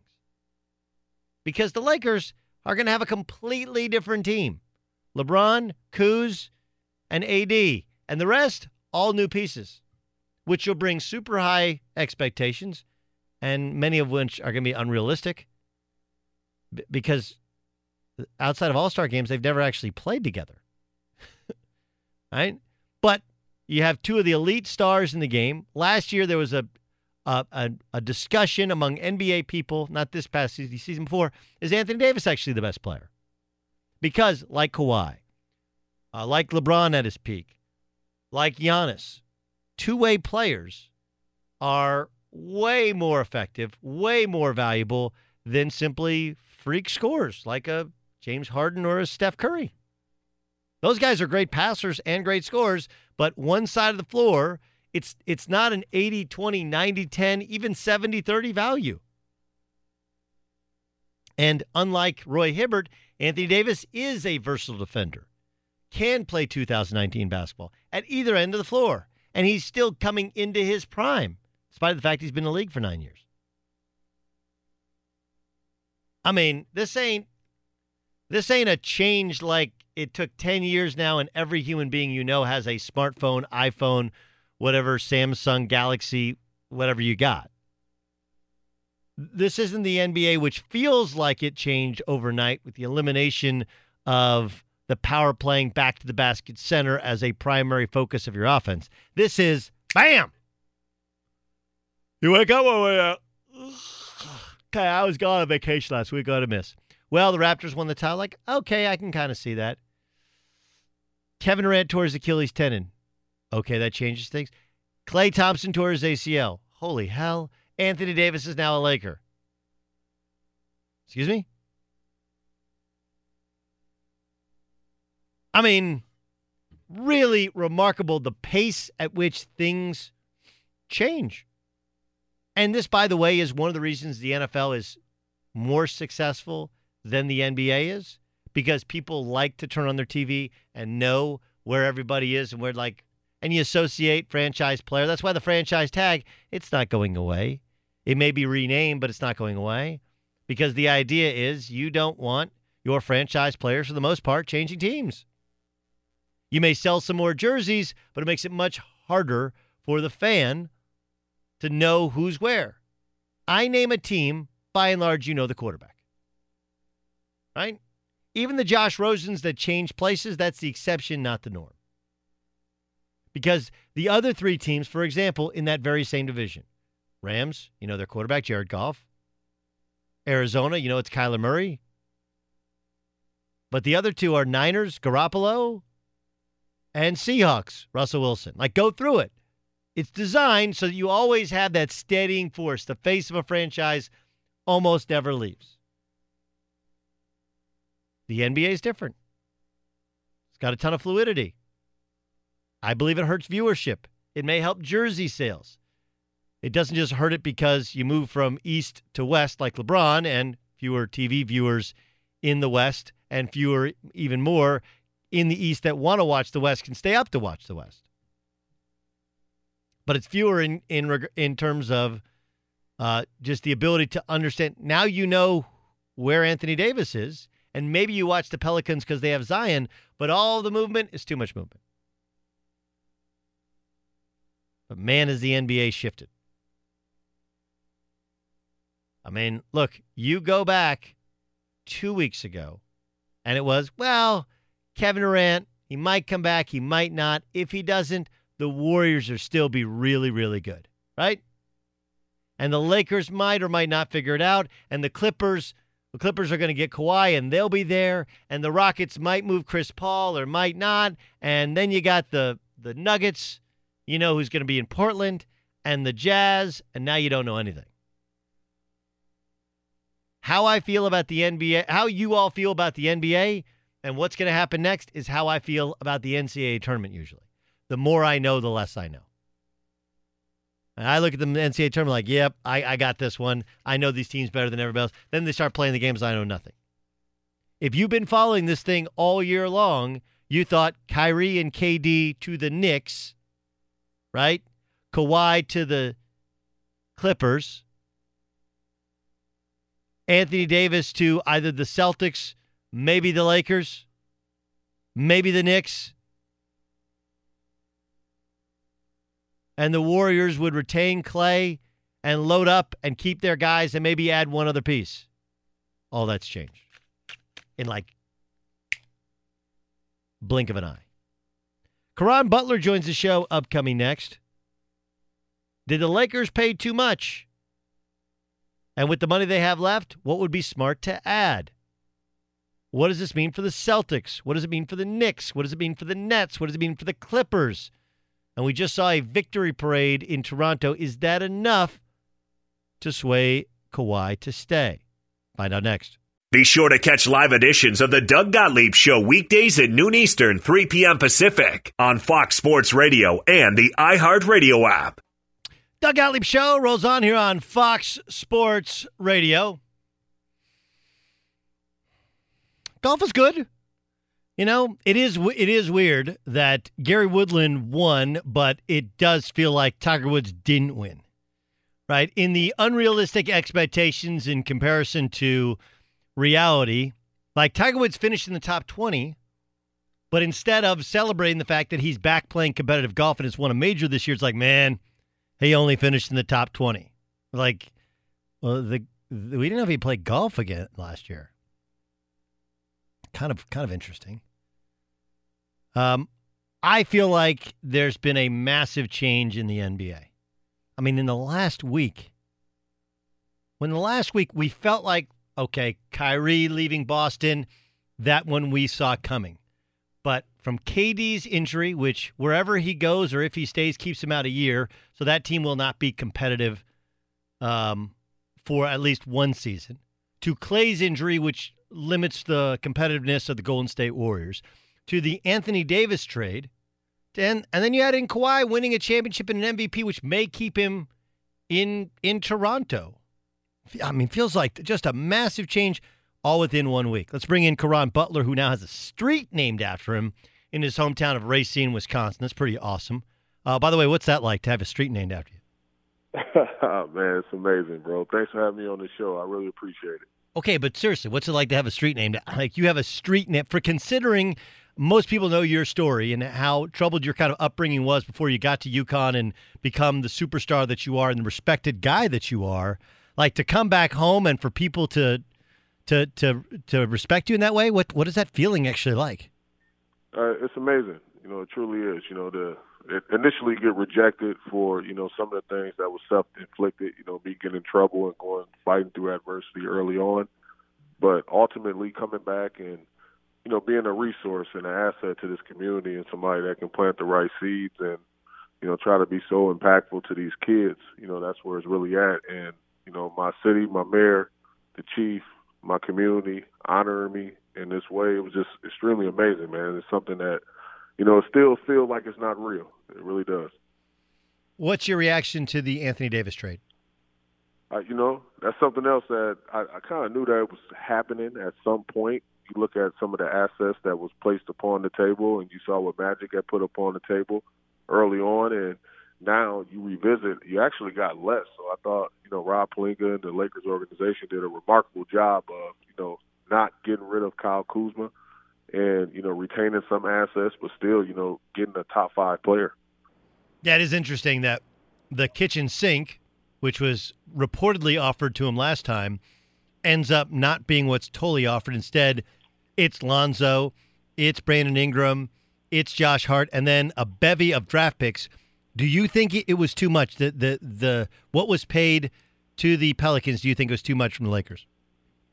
Because the Lakers are going to have a completely different team. LeBron, Kuz, and AD, and the rest all new pieces, which will bring super high expectations, and many of which are going to be unrealistic because outside of All Star games, they've never actually played together. right? But you have two of the elite stars in the game. Last year, there was a a, a, discussion among NBA people, not this past season, season before, is Anthony Davis actually the best player? Because, like Kawhi, uh, like LeBron at his peak, like Giannis, two way players are way more effective, way more valuable than simply freak scores like a James Harden or a Steph Curry. Those guys are great passers and great scorers, but one side of the floor, it's it's not an 80-20, 90-10, even 70-30 value. And unlike Roy Hibbert, Anthony Davis is a versatile defender. Can play 2019 basketball at either end of the floor, and he's still coming into his prime, despite the fact he's been in the league for 9 years. I mean, this ain't this ain't a change like it took 10 years now and every human being you know has a smartphone, iPhone, whatever, Samsung, Galaxy, whatever you got. This isn't the NBA, which feels like it changed overnight with the elimination of the power playing back to the basket center as a primary focus of your offense. This is bam. You wake up one way out. Okay, I was gone on vacation last week. Got to miss. Well, the Raptors won the title. Like, okay, I can kind of see that. Kevin Durant tore his Achilles tendon. Okay, that changes things. Klay Thompson tore his ACL. Holy hell. Anthony Davis is now a Laker. Excuse me? I mean, really remarkable the pace at which things change. And this, by the way, is one of the reasons the NFL is more successful than the NBA is because people like to turn on their TV and know where everybody is and where, like, and you associate franchise player. That's why the franchise tag, it's not going away. It may be renamed, but it's not going away because the idea is you don't want your franchise players, for the most part, changing teams. You may sell some more jerseys, but it makes it much harder for the fan to know who's where. I name a team, by and large, you know the quarterback. Right? Even the Josh Rosens that change places, that's the exception, not the norm. Because the other three teams, for example, in that very same division, Rams, you know their quarterback, Jared Goff. Arizona, you know it's Kyler Murray. But the other two are Niners, Garoppolo, and Seahawks, Russell Wilson. Like, go through it. It's designed so that you always have that steadying force. The face of a franchise almost never leaves. The NBA is different. It's got a ton of fluidity. I believe it hurts viewership. It may help jersey sales. It doesn't just hurt it because you move from east to west like LeBron and fewer TV viewers in the west and fewer, even more, in the east that want to watch the west can stay up to watch the west. But it's fewer in in in terms of uh, just the ability to understand. Now you know where Anthony Davis is, and maybe you watch the Pelicans because they have Zion, but all the movement is too much movement. But man, has the NBA shifted. I mean, look, you go back two weeks ago, and it was, well, Kevin Durant, he might come back, he might not. If he doesn't, the Warriors will still be really, really good, right? And the Lakers might or might not figure it out, and the Clippers, the Clippers are going to get Kawhi, and they'll be there, and the Rockets might move Chris Paul or might not, and then you got the the Nuggets, you know who's going to be in Portland, and the Jazz, and now you don't know anything. How I feel about the NBA, how you all feel about the NBA, and what's going to happen next is how I feel about the NCAA tournament usually. The more I know, the less I know. And I look at the NCAA tournament like, yep, I, I got this one. I know these teams better than everybody else. Then they start playing the games, I know nothing. If you've been following this thing all year long, you thought Kyrie and KD to the Knicks, right? Kawhi to the Clippers, Anthony Davis to either the Celtics, maybe the Lakers, maybe the Knicks, and the Warriors would retain Klay and load up and keep their guys and maybe add one other piece. All that's changed in like blink of an eye. Caron Butler joins the show upcoming next. Did the Lakers pay too much? And with the money they have left, what would be smart to add? What does this mean for the Celtics? What does it mean for the Knicks? What does it mean for the Nets? What does it mean for the Clippers? And we just saw a victory parade in Toronto. Is that enough to sway Kawhi to stay? Find out next. Be sure to catch live editions of the Doug Gottlieb Show weekdays at noon Eastern, 3 p.m. Pacific on Fox Sports Radio and the iHeartRadio app. Doug Gottlieb Show rolls on here on Fox Sports Radio. Golf is good. You know, it is it is weird that Gary Woodland won, but it does feel like Tiger Woods didn't win. Right? In the unrealistic expectations in comparison to reality, like Tiger Woods finished in the top 20, but instead of celebrating the fact that he's back playing competitive golf and has won a major this year, it's like, man, he only finished in the top 20. Like, well, the, we didn't know if he played golf again last year. Kind of, kind of interesting. Um, I feel like there's been a massive change in the NBA. I mean, in the last week, when the last week we felt like, okay, Kyrie leaving Boston, that one we saw coming. But from KD's injury, which wherever he goes or if he stays, keeps him out a year, so that team will not be competitive um, for at least one season, to Klay's injury, which limits the competitiveness of the Golden State Warriors, to the Anthony Davis trade, and and then you add in Kawhi winning a championship and an MVP, which may keep him in in Toronto. I mean, feels like just a massive change all within one week. Let's bring in Caron Butler, who now has a street named after him in his hometown of Racine, Wisconsin. That's pretty awesome. Uh, by the way, what's that like to have a street named after you? oh, Man, it's amazing, bro. Thanks for having me on the show. I really appreciate it. Okay, but seriously, what's it like to have a street named like you have a street name for considering most people know your story and how troubled your kind of upbringing was before you got to UConn and become the superstar that you are and the respected guy that you are. Like to come back home and for people to to to to respect you in that way. What what is that feeling actually like? Uh, it's amazing. You know, it truly is. You know, to initially get rejected for you know some of the things that was self-inflicted. You know, me getting in trouble and going fighting through adversity early on, but ultimately coming back and you know, being a resource and an asset to this community and somebody that can plant the right seeds and, you know, try to be so impactful to these kids, you know, that's where it's really at. And, you know, my city, my mayor, the chief, my community honoring me in this way, it was just extremely amazing, man. It's something that, you know, it still feels like it's not real. It really does. What's your reaction to the Anthony Davis trade? Uh, you know, that's something else that I, I kind of knew that it was happening at some point you look at some of the assets that was placed upon the table, and you saw what Magic had put upon the table early on, and now you revisit, you actually got less. So I thought, you know, Rob Pelinka and the Lakers organization did a remarkable job of, you know, not getting rid of Kyle Kuzma and, you know, retaining some assets, but still, you know, getting a top five player. That is interesting that the kitchen sink, which was reportedly offered to him last time, ends up not being what's totally offered. Instead, it's Lonzo, it's Brandon Ingram, it's Josh Hart, and then a bevy of draft picks. Do you think it was too much? The the the what was paid to the Pelicans? Do you think it was too much from the Lakers?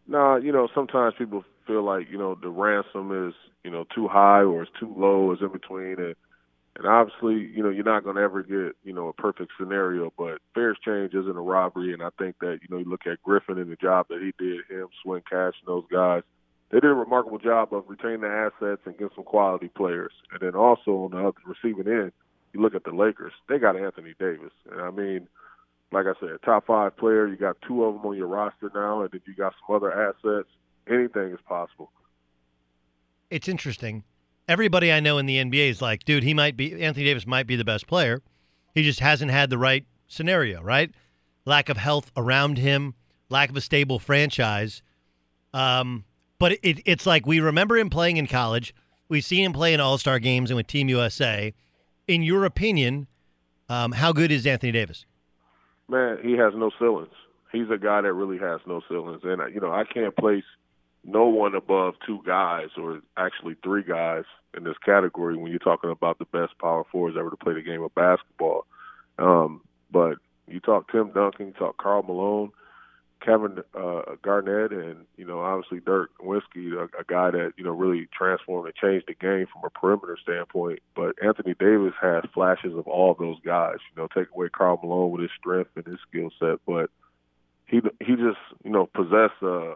No, you know sometimes people feel like you know the ransom is you know too high or it's too low, it's in between, and and obviously you know you're not going to ever get you know a perfect scenario, but fair exchange isn't a robbery, and I think that you know you look at Griffin and the job that he did, him, Swin Cash, and those guys they did a remarkable job of retaining the assets and getting some quality players. And then also on the receiving end, you look at the Lakers, they got Anthony Davis. And I mean, like I said, top five player, you got two of them on your roster now, and if you got some other assets, anything is possible. It's interesting. Everybody I know in the NBA is like, dude, he might be Anthony Davis might be the best player. He just hasn't had the right scenario, right? Lack of health around him, lack of a stable franchise. Um, but it, it's like we remember him playing in college. We've seen him play in All Star games and with Team USA. In your opinion, um, how good is Anthony Davis? Man, he has no ceilings. He's a guy that really has no ceilings, and you know I can't place no one above two guys or actually three guys in this category when you're talking about the best power forwards ever to play the game of basketball. Um, but you talk Tim Duncan, you talk Karl Malone, Kevin uh, Garnett and you know obviously Dirk Nowitzki, a, a guy that you know really transformed and changed the game from a perimeter standpoint. But Anthony Davis has flashes of all those guys. You know, take away Karl Malone with his strength and his skill set, but he he just you know possessed uh,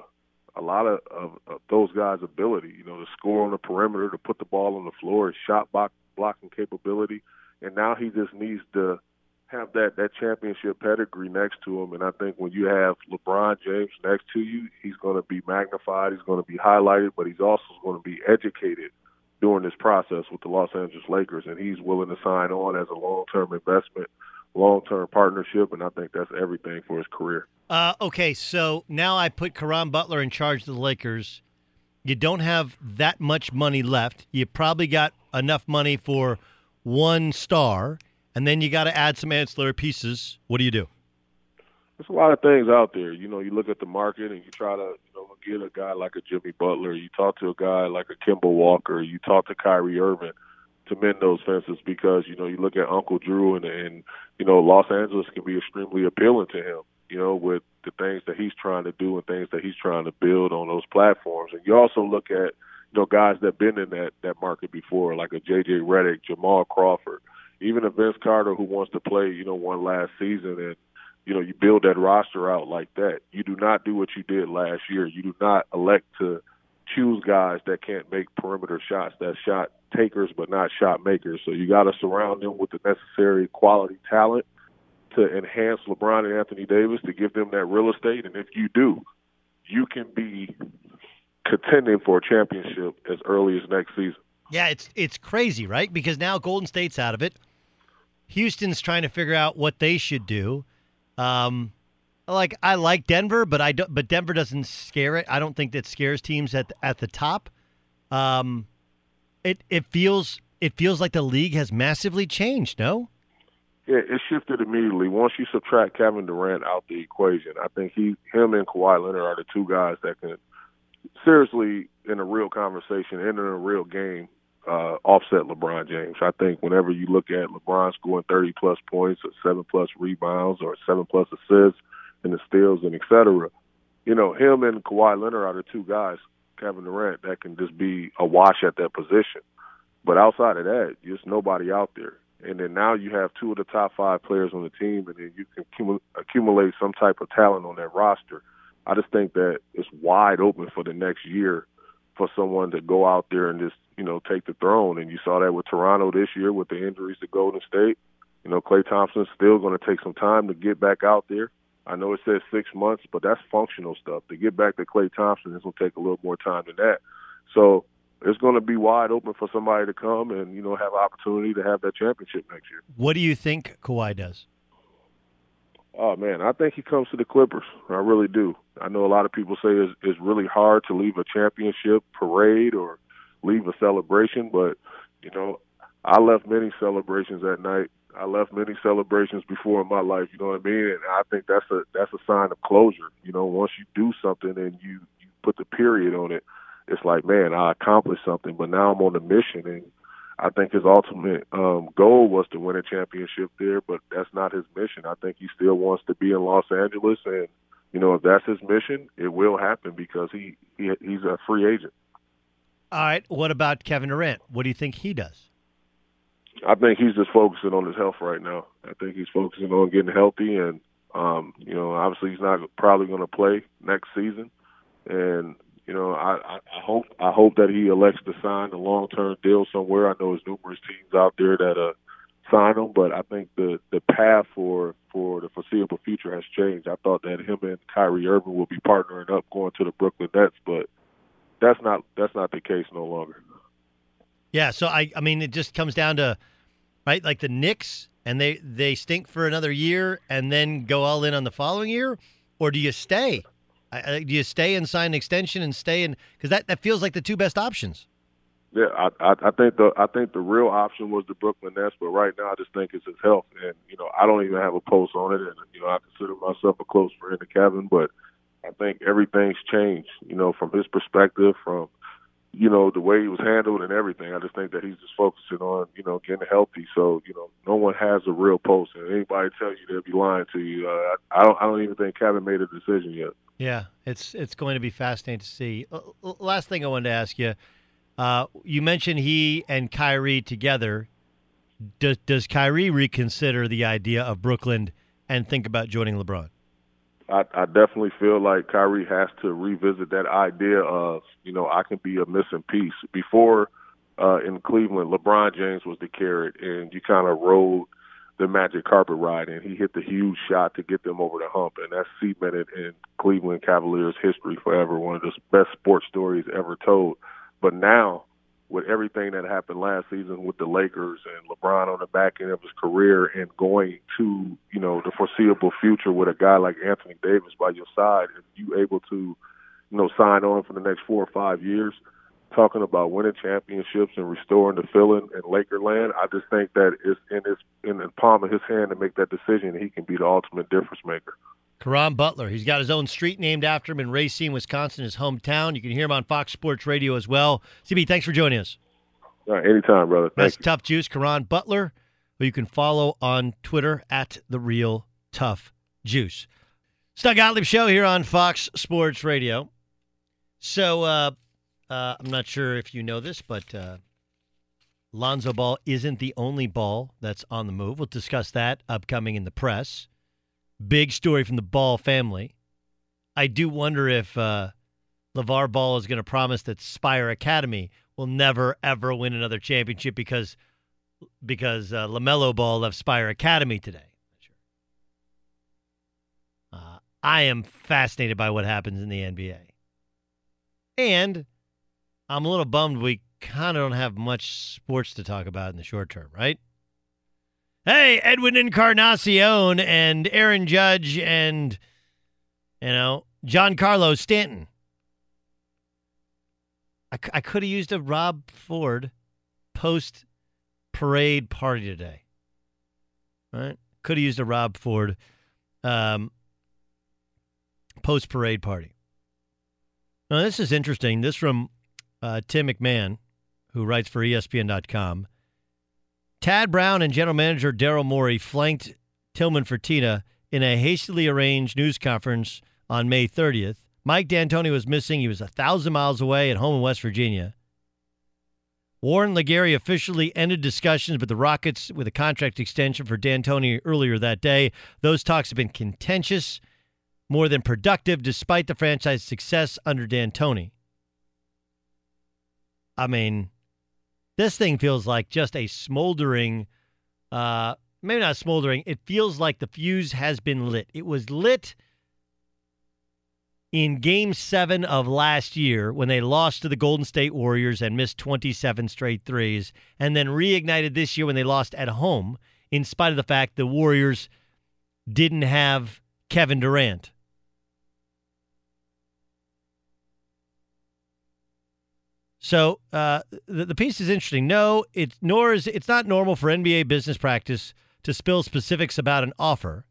a lot of, of, of those guys' ability. You know, to score on the perimeter, to put the ball on the floor, his shot block, blocking capability, and now he just needs to have that that championship pedigree next to him, and I think when you have LeBron James next to you, he's going to be magnified, he's going to be highlighted, but he's also going to be educated during this process with the Los Angeles Lakers, and he's willing to sign on as a long term investment, long term partnership, and I think that's everything for his career. Uh, okay, so now I put Caron Butler in charge of the Lakers. You don't have that much money left. You probably got enough money for one star and then you got to add some ancillary pieces. What do you do? There's a lot of things out there. You know, you look at the market and you try to, you know, get a guy like a Jimmy Butler. You talk to a guy like a Kemba Walker. You talk to Kyrie Irving to mend those fences because you know you look at Uncle Drew and and you know Los Angeles can be extremely appealing to him. You know, with the things that he's trying to do and things that he's trying to build on those platforms. And you also look at you know guys that've been in that that market before, like a JJ Redick, Jamal Crawford even a Vince Carter who wants to play, you know, one last season and you know, you build that roster out like that. You do not do what you did last year. You do not elect to choose guys that can't make perimeter shots, that shot takers but not shot makers. So you got to surround them with the necessary quality talent to enhance LeBron and Anthony Davis to give them that real estate. And if you do, you can be contending for a championship as early as next season. Yeah, it's it's crazy, right? Because now Golden State's out of it. Houston's trying to figure out what they should do. Um, like I like Denver, but I don't. But Denver doesn't scare it. I don't think that scares teams at at the top. Um, it it feels it feels like the league has massively changed. No. Yeah, it shifted immediately. Once you subtract Kevin Durant out the equation, I think he, him, and Kawhi Leonard are the two guys that can seriously, in a real conversation and in a real game, uh, offset LeBron James. I think whenever you look at LeBron scoring 30 plus points or seven plus rebounds or seven plus assists and the steals and et cetera, you know, him and Kawhi Leonard are the two guys, Kevin Durant, that can just be a wash at that position. But outside of that, just nobody out there. And then now you have two of the top five players on the team, and then you can accumulate some type of talent on that roster. I just think that it's wide open for the next year for someone to go out there and just you know take the throne. And you saw that with Toronto this year with the injuries to Golden State. You know, Klay Thompson's still going to take some time to get back out there. I know it says six months, but that's functional stuff. To get back to Klay Thompson, it's going to take a little more time than that. So it's going to be wide open for somebody to come and you know have opportunity to have that championship next year. What do you think Kawhi does? Oh man, I think he comes to the Clippers. I really do. I know a lot of people say it's, it's really hard to leave a championship parade or leave a celebration, but you know, I left many celebrations that night. I left many celebrations before in my life. You know what I mean? And I think that's a that's a sign of closure. You know, once you do something and you you put the period on it, it's like, man, I accomplished something. But now I'm on a mission, and I think his ultimate um, goal was to win a championship there, but that's not his mission. I think he still wants to be in Los Angeles, and you know if that's his mission, it will happen because he, he he's a free agent. All right. What about Kevin Durant? What do you think he does? I think he's just focusing on his health right now. I think he's focusing on getting healthy, and um, you know, obviously he's not probably going to play next season, and you know, I, I, hope I hope that he elects to sign a long term deal somewhere. I know there's numerous teams out there that uh sign him, but I think the the path for for the foreseeable future has changed. I thought that him and Kyrie Irving will be partnering up going to the Brooklyn Nets, but that's not that's not the case no longer. Yeah, so I I mean it just comes down to right like the Knicks and they they stink for another year and then go all in on the following year or do you stay? I, do you stay and sign an extension and stay in because that, that feels like the two best options. Yeah, I, I I think the I think the real option was the Brooklyn Nets, but right now I just think it's his health, and you know I don't even have a pulse on it, and you know I consider myself a close friend to Kevin, but I think everything's changed, you know, from his perspective, from you know the way he was handled and everything. I just think that he's just focusing on you know getting healthy. So you know no one has a real post. and anybody tell you they'll be lying to you. Uh, I, don't I don't even think Kevin made a decision yet. Yeah, it's it's going to be fascinating to see. Last thing I wanted to ask you, uh, you mentioned he and Kyrie together. Does does Kyrie reconsider the idea of Brooklyn and think about joining LeBron? I, I definitely feel like Kyrie has to revisit that idea of you know I can be a missing piece. Before uh, in Cleveland, LeBron James was the carrot, and you kind of rode the magic carpet ride, and he hit the huge shot to get them over the hump, and that's cemented in Cleveland Cavaliers history forever. One of the best sports stories ever told. But now, with everything that happened last season with the Lakers and LeBron on the back end of his career, and going to you know the foreseeable future with a guy like Anthony Davis by your side, if you able to you know sign on for the next four or five years talking about winning championships and restoring the feeling in Lakerland. I just think that it's in his in the palm of his hand to make that decision. He can be the ultimate difference maker. Caron Butler. He's got his own street named after him in Racine, Wisconsin, his hometown. You can hear him on Fox Sports Radio as well. CB, thanks for joining us. Uh, anytime, brother. Thank That's you. Tough Juice, Caron Butler, who you can follow on Twitter at the Real Tough Juice. Doug Gottlieb Show here on Fox Sports Radio. So, uh, uh, I'm not sure if you know this, but uh, Lonzo Ball isn't the only ball that's on the move. We'll discuss that upcoming in the press. Big story from the Ball family. I do wonder if uh, LaVar Ball is going to promise that Spire Academy will never ever win another championship because because uh, LaMelo Ball left Spire Academy today. Uh, I am fascinated by what happens in the NBA. And I'm a little bummed we kind of don't have much sports to talk about in the short term, right? Hey, Edwin Encarnacion and Aaron Judge and, you know, Giancarlo Stanton. I, I could have used a Rob Ford post parade party today. Right? Could have used a Rob Ford um, post parade party. Now, this is interesting. This from uh, Tim McMahon, who writes for ESPN.com. Tad Brown and general manager Daryl Morey flanked Tillman Fertitta in a hastily arranged news conference on May 30th. Mike D'Antoni was missing. He was a thousand miles away at home in West Virginia. Warren LeGarie officially ended discussions with the Rockets with a contract extension for D'Antoni earlier that day. Those talks have been contentious, more than productive, despite the franchise's success under D'Antoni. I mean, this thing feels like just a smoldering, uh, maybe not smoldering. It feels like the fuse has been lit. It was lit in game seven of last year when they lost to the Golden State Warriors and missed 27 straight threes, and then reignited this year when they lost at home, in spite of the fact the Warriors didn't have Kevin Durant. So uh, the, the piece is interesting. No, it's nor is it's not normal for NBA business practice to spill specifics about an offer,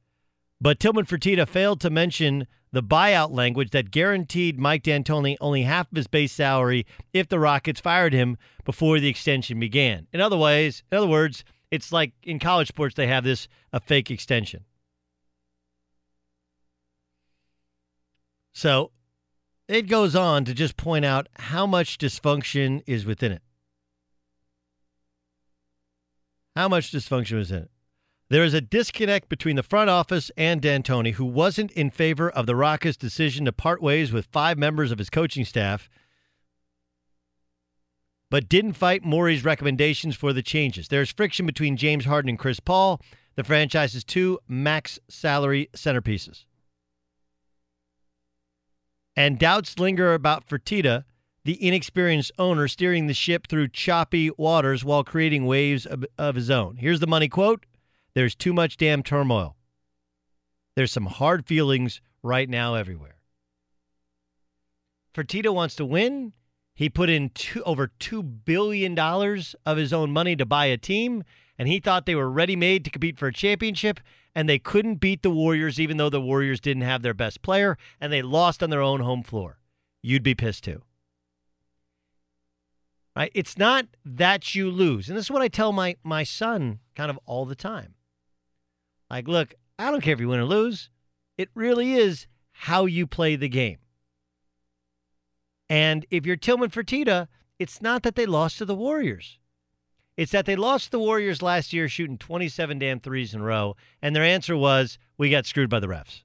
but Tillman Fertitta failed to mention the buyout language that guaranteed Mike D'Antoni only half of his base salary if the Rockets fired him before the extension began. In other ways, in other words, it's like in college sports they have this a fake extension. So it goes on to just point out how much dysfunction is within it. How much dysfunction is in it. There is a disconnect between the front office and D'Antoni, who wasn't in favor of the Rockets' decision to part ways with five members of his coaching staff, but didn't fight Morey's recommendations for the changes. There's friction between James Harden and Chris Paul, the franchise's two max salary centerpieces. And doubts linger about Fertitta, the inexperienced owner steering the ship through choppy waters while creating waves of, of his own. Here's the money quote There's too much damn turmoil. There's some hard feelings right now everywhere. Fertitta wants to win. He put in two, over $2 billion of his own money to buy a team, and he thought they were ready made to compete for a championship, and they couldn't beat the Warriors, even though the Warriors didn't have their best player, and they lost on their own home floor. You'd be pissed too. Right? It's not that you lose. And this is what I tell my, my son kind of all the time. Like, look, I don't care if you win or lose. It really is how you play the game. And if you're Tillman Fertitta, it's not that they lost to the Warriors. It's that they lost the Warriors last year shooting 27 damn threes in a row, and their answer was, we got screwed by the refs.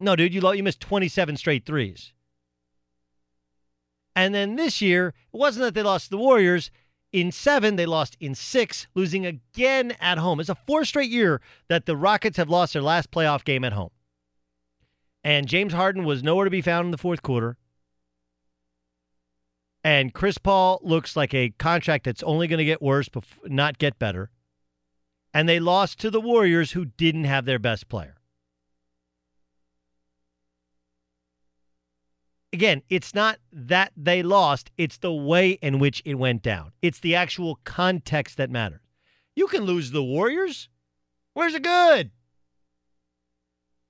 No, dude, you, you missed 27 straight threes. And then this year, it wasn't that they lost the Warriors. In seven, they lost in six, losing again at home. It's a four straight year that the Rockets have lost their last playoff game at home. And James Harden was nowhere to be found in the fourth quarter. And Chris Paul looks like a contract that's only going to get worse, not get better. And they lost to the Warriors, who didn't have their best player. Again, it's not that they lost, it's the way in which it went down. It's the actual context that matters. You can lose the Warriors. Where's it good?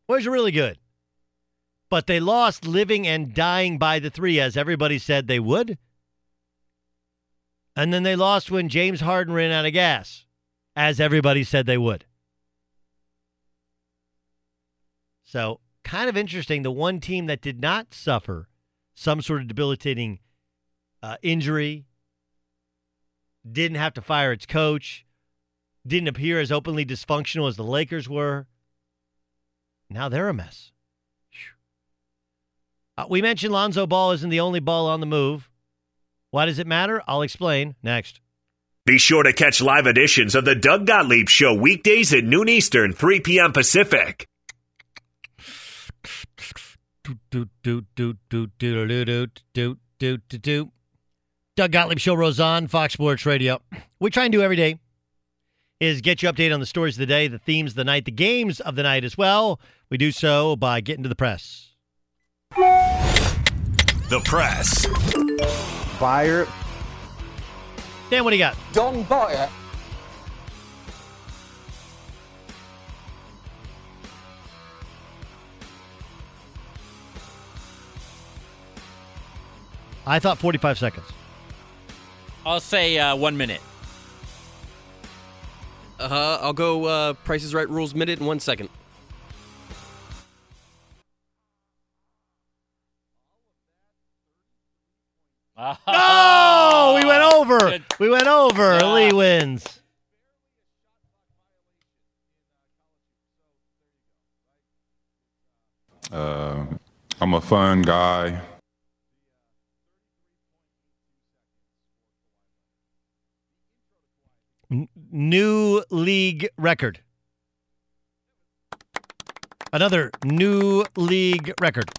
Where's it really good? But they lost living and dying by the three, as everybody said they would. And then they lost when James Harden ran out of gas, as everybody said they would. So, kind of interesting. The one team that did not suffer some sort of debilitating uh, injury, didn't have to fire its coach, didn't appear as openly dysfunctional as the Lakers were. Now they're a mess. Uh, we mentioned Lonzo Ball isn't the only ball on the move. Why does it matter? I'll explain next. Be sure to catch live editions of the Doug Gottlieb Show weekdays at noon Eastern, 3 p.m. Pacific. Doug Gottlieb Show rolls on Fox Sports Radio. We try and do every day is get you updated on the stories of the day, the themes of the night, the games of the night as well. We do so by getting to the press. The press. Buyer. Dan, what do you got? Don't buy it. I thought 45 seconds. I'll say uh, one minute. Uh, I'll go uh, Prices Right rules minute in one second. I'm a fun guy. New league record. Another new league record.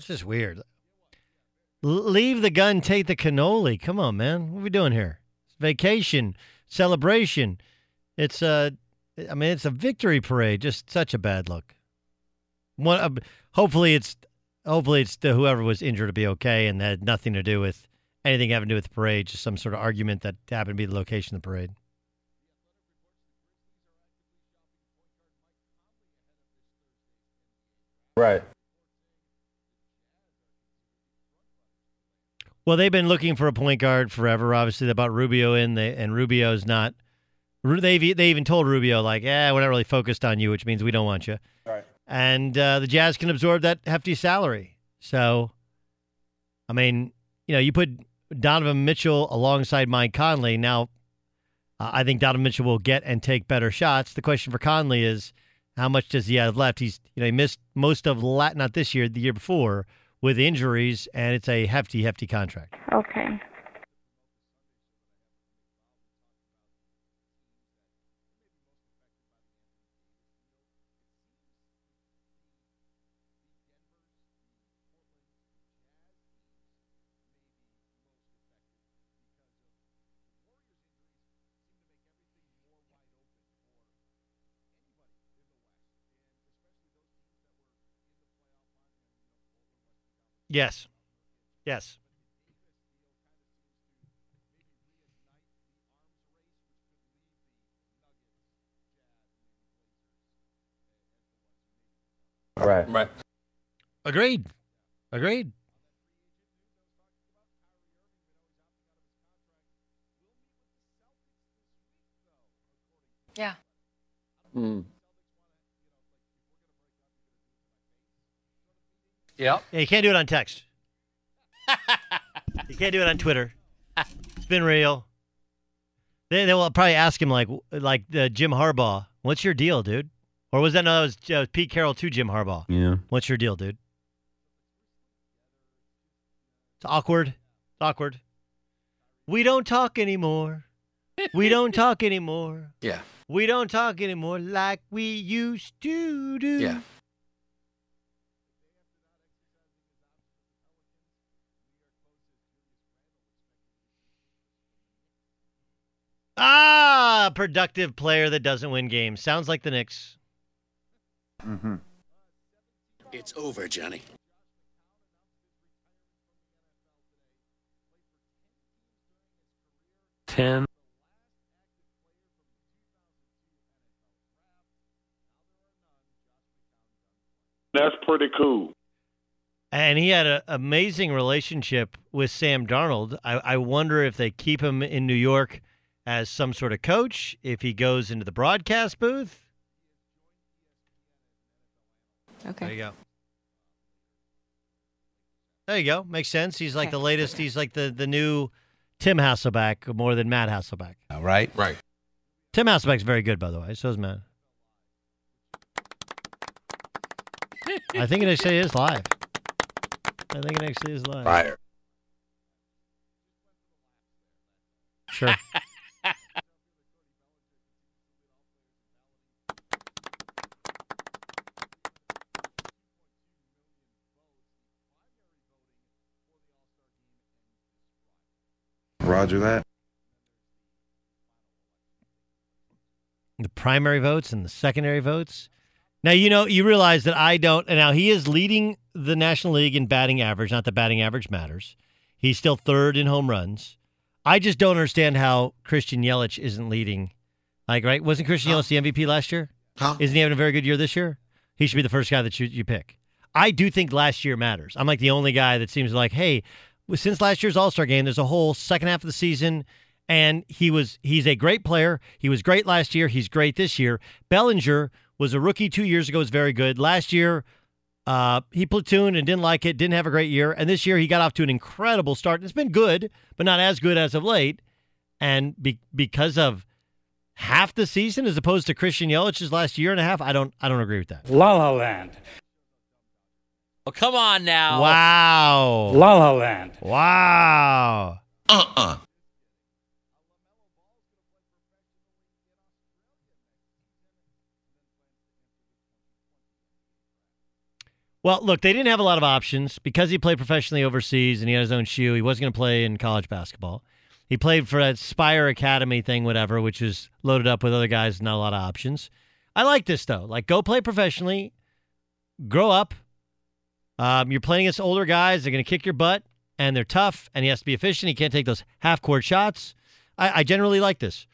It's just weird. Leave the gun, take the cannoli. Come on, man. What are we doing here? It's vacation, celebration. It's a, I mean, it's a victory parade. Just such a bad look. One, uh, hopefully it's, hopefully it's the, whoever was injured to be okay, and had nothing to do with anything having to do with the parade. Just some sort of argument that happened to be the location of the parade. Right. Well, they've been looking for a point guard forever. Obviously, they bought Rubio in, they, and Rubio's not. They've they even told Rubio like, "Yeah, we're not really focused on you," which means we don't want you. Right. And uh, the Jazz can absorb that hefty salary. So, I mean, you know, you put Donovan Mitchell alongside Mike Conley. Now, uh, I think Donovan Mitchell will get and take better shots. The question for Conley is, how much does he have left? He's you know he missed most of lat not this year, the year before with injuries, and it's a hefty, hefty contract. Okay. Yes. Yes. Right. Right. Agreed. Agreed. Yeah. Mm. Yep. Yeah, you can't do it on text. you can't do it on Twitter. It's been real. They they will probably ask him like like uh, Jim Harbaugh, "What's your deal, dude?" Or was that no? That was, uh, Pete Carroll to Jim Harbaugh. Yeah. What's your deal, dude? It's awkward. It's awkward. We don't talk anymore. We don't talk anymore. Yeah. We don't talk anymore like we used to do. Yeah. Ah, productive player that doesn't win games. Sounds like the Knicks. Mm-hmm. It's over, Johnny. Ten. That's pretty cool. And he had an amazing relationship with Sam Darnold. I, I wonder if they keep him in New York as some sort of coach, if he goes into the broadcast booth. Okay. There you go. There you go. Makes sense. He's like the latest. He's like the, the new Tim Hasselbeck more than Matt Hasselbeck. All right. Right. Tim Hasselbeck's very good, by the way. So is Matt. I think it actually is live. I think it actually is live. Fire. Sure. Roger that. the primary votes and the secondary votes. Now you know you realize that I don't. And now he is leading the National League in batting average. Not that batting average matters. He's still third in home runs. I just don't understand how Christian Yelich isn't leading. Like, right? Wasn't Christian Yelich the MVP last year? Huh? Isn't he having a very good year this year? He should be the first guy that you, you pick. I do think last year matters. I'm like the only guy that seems like, hey, since last year's All Star game, there's a whole second half of the season, and he was he's a great player. He was great last year. He's great this year. Bellinger was a rookie two years ago. Was very good last year. Uh, he platooned and didn't like it. Didn't have a great year. And this year he got off to an incredible start. It's been good, but not as good as of late. And be, because of half the season as opposed to Christian Yelich's last year and a half, I don't I don't agree with that. La La Land. Oh, come on now. Wow. La La Land. Wow. Uh-uh. Well, look, they didn't have a lot of options because he played professionally overseas and he had his own shoe. He wasn't going to play in college basketball. He played for that Spire Academy thing, whatever, which was loaded up with other guys, not a lot of options. I like this though. Like, go play professionally, grow up. Um, you're playing against older guys. They're going to kick your butt, and they're tough. And he has to be efficient. He can't take those half court shots. I, I generally like this.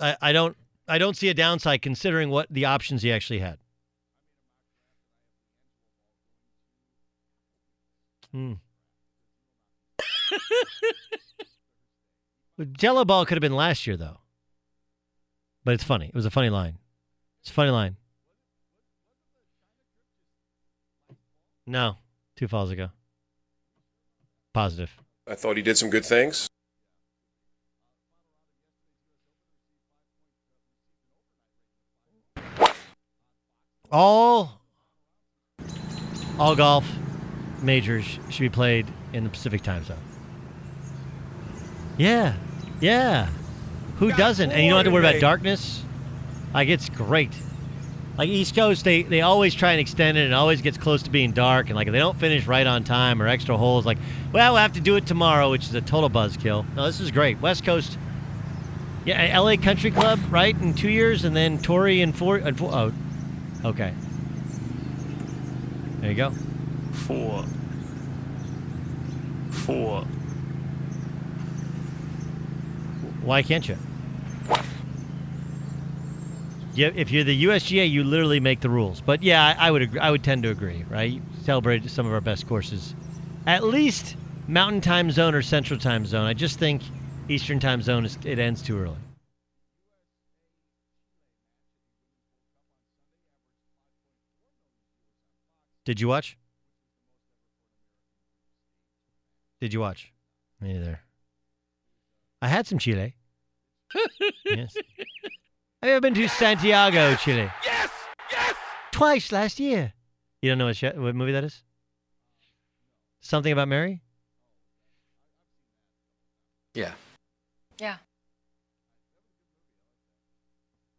I, I don't. I don't see a downside considering what the options he actually had. Hmm. Gelo Ball could have been last year though. But it's funny. It was a funny line. It's a funny line. No, two falls ago. Positive. I thought he did some good things. All all golf majors should be played in the Pacific time zone. Yeah. Yeah. Who doesn't? And you don't have to worry about eh? darkness. Like it's great. Like East Coast, they, they always try and extend it and it always gets close to being dark. And like if they don't finish right on time or extra holes, like, well, we'll have to do it tomorrow, which is a total buzzkill. No, this is great. West Coast, yeah, LA Country Club, right? In two years, and then Torrey in four. In four oh, okay. There you go. Four. Four. Why can't you? Yeah, if you're the USGA, you literally make the rules. But yeah, I, I would agree, I would tend to agree. Right? You celebrate some of our best courses, at least Mountain Time Zone or Central Time Zone. I just think Eastern Time Zone is it ends too early. Did you watch? Did you watch? Me neither. I had some Chile. yes. Have you ever been to Santiago, Chile? Yes! Yes! Twice last year. You don't know what, sh- what movie that is? Something about Mary? Yeah. Yeah.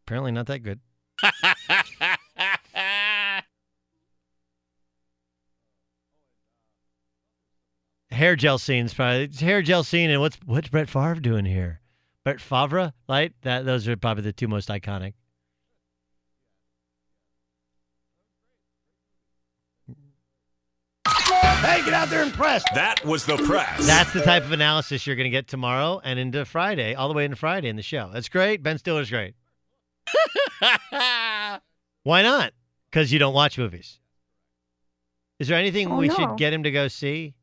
Apparently not that good. hair gel scenes, probably hair gel scene, and what's what's Brett Favre doing here? Brett Favre, right? That those are probably the two most iconic. Hey, get out there and press. That was the press. That's the type of analysis you're going to get tomorrow and into Friday, all the way into Friday in the show. That's great. Ben Stiller's great. Why not? Because you don't watch movies. Is there anything Oh, we no. should get him to go see?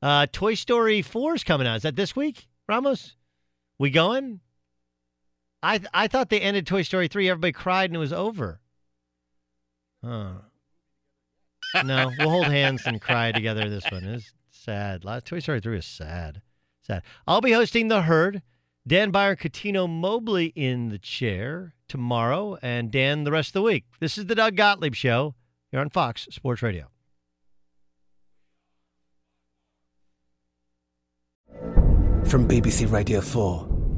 Uh, Toy Story 4 is coming out. Is that this week, Ramos? We going? I I thought they ended Toy Story 3. Everybody cried and it was over. Huh. No, we'll hold hands and cry together this one. is sad. La- Toy Story 3 is sad. Sad. I'll be hosting The Herd. Dan Byron, Cuttino Mobley in the chair tomorrow, and Dan the rest of the week. This is the Doug Gottlieb Show here on Fox Sports Radio. From BBC Radio 4,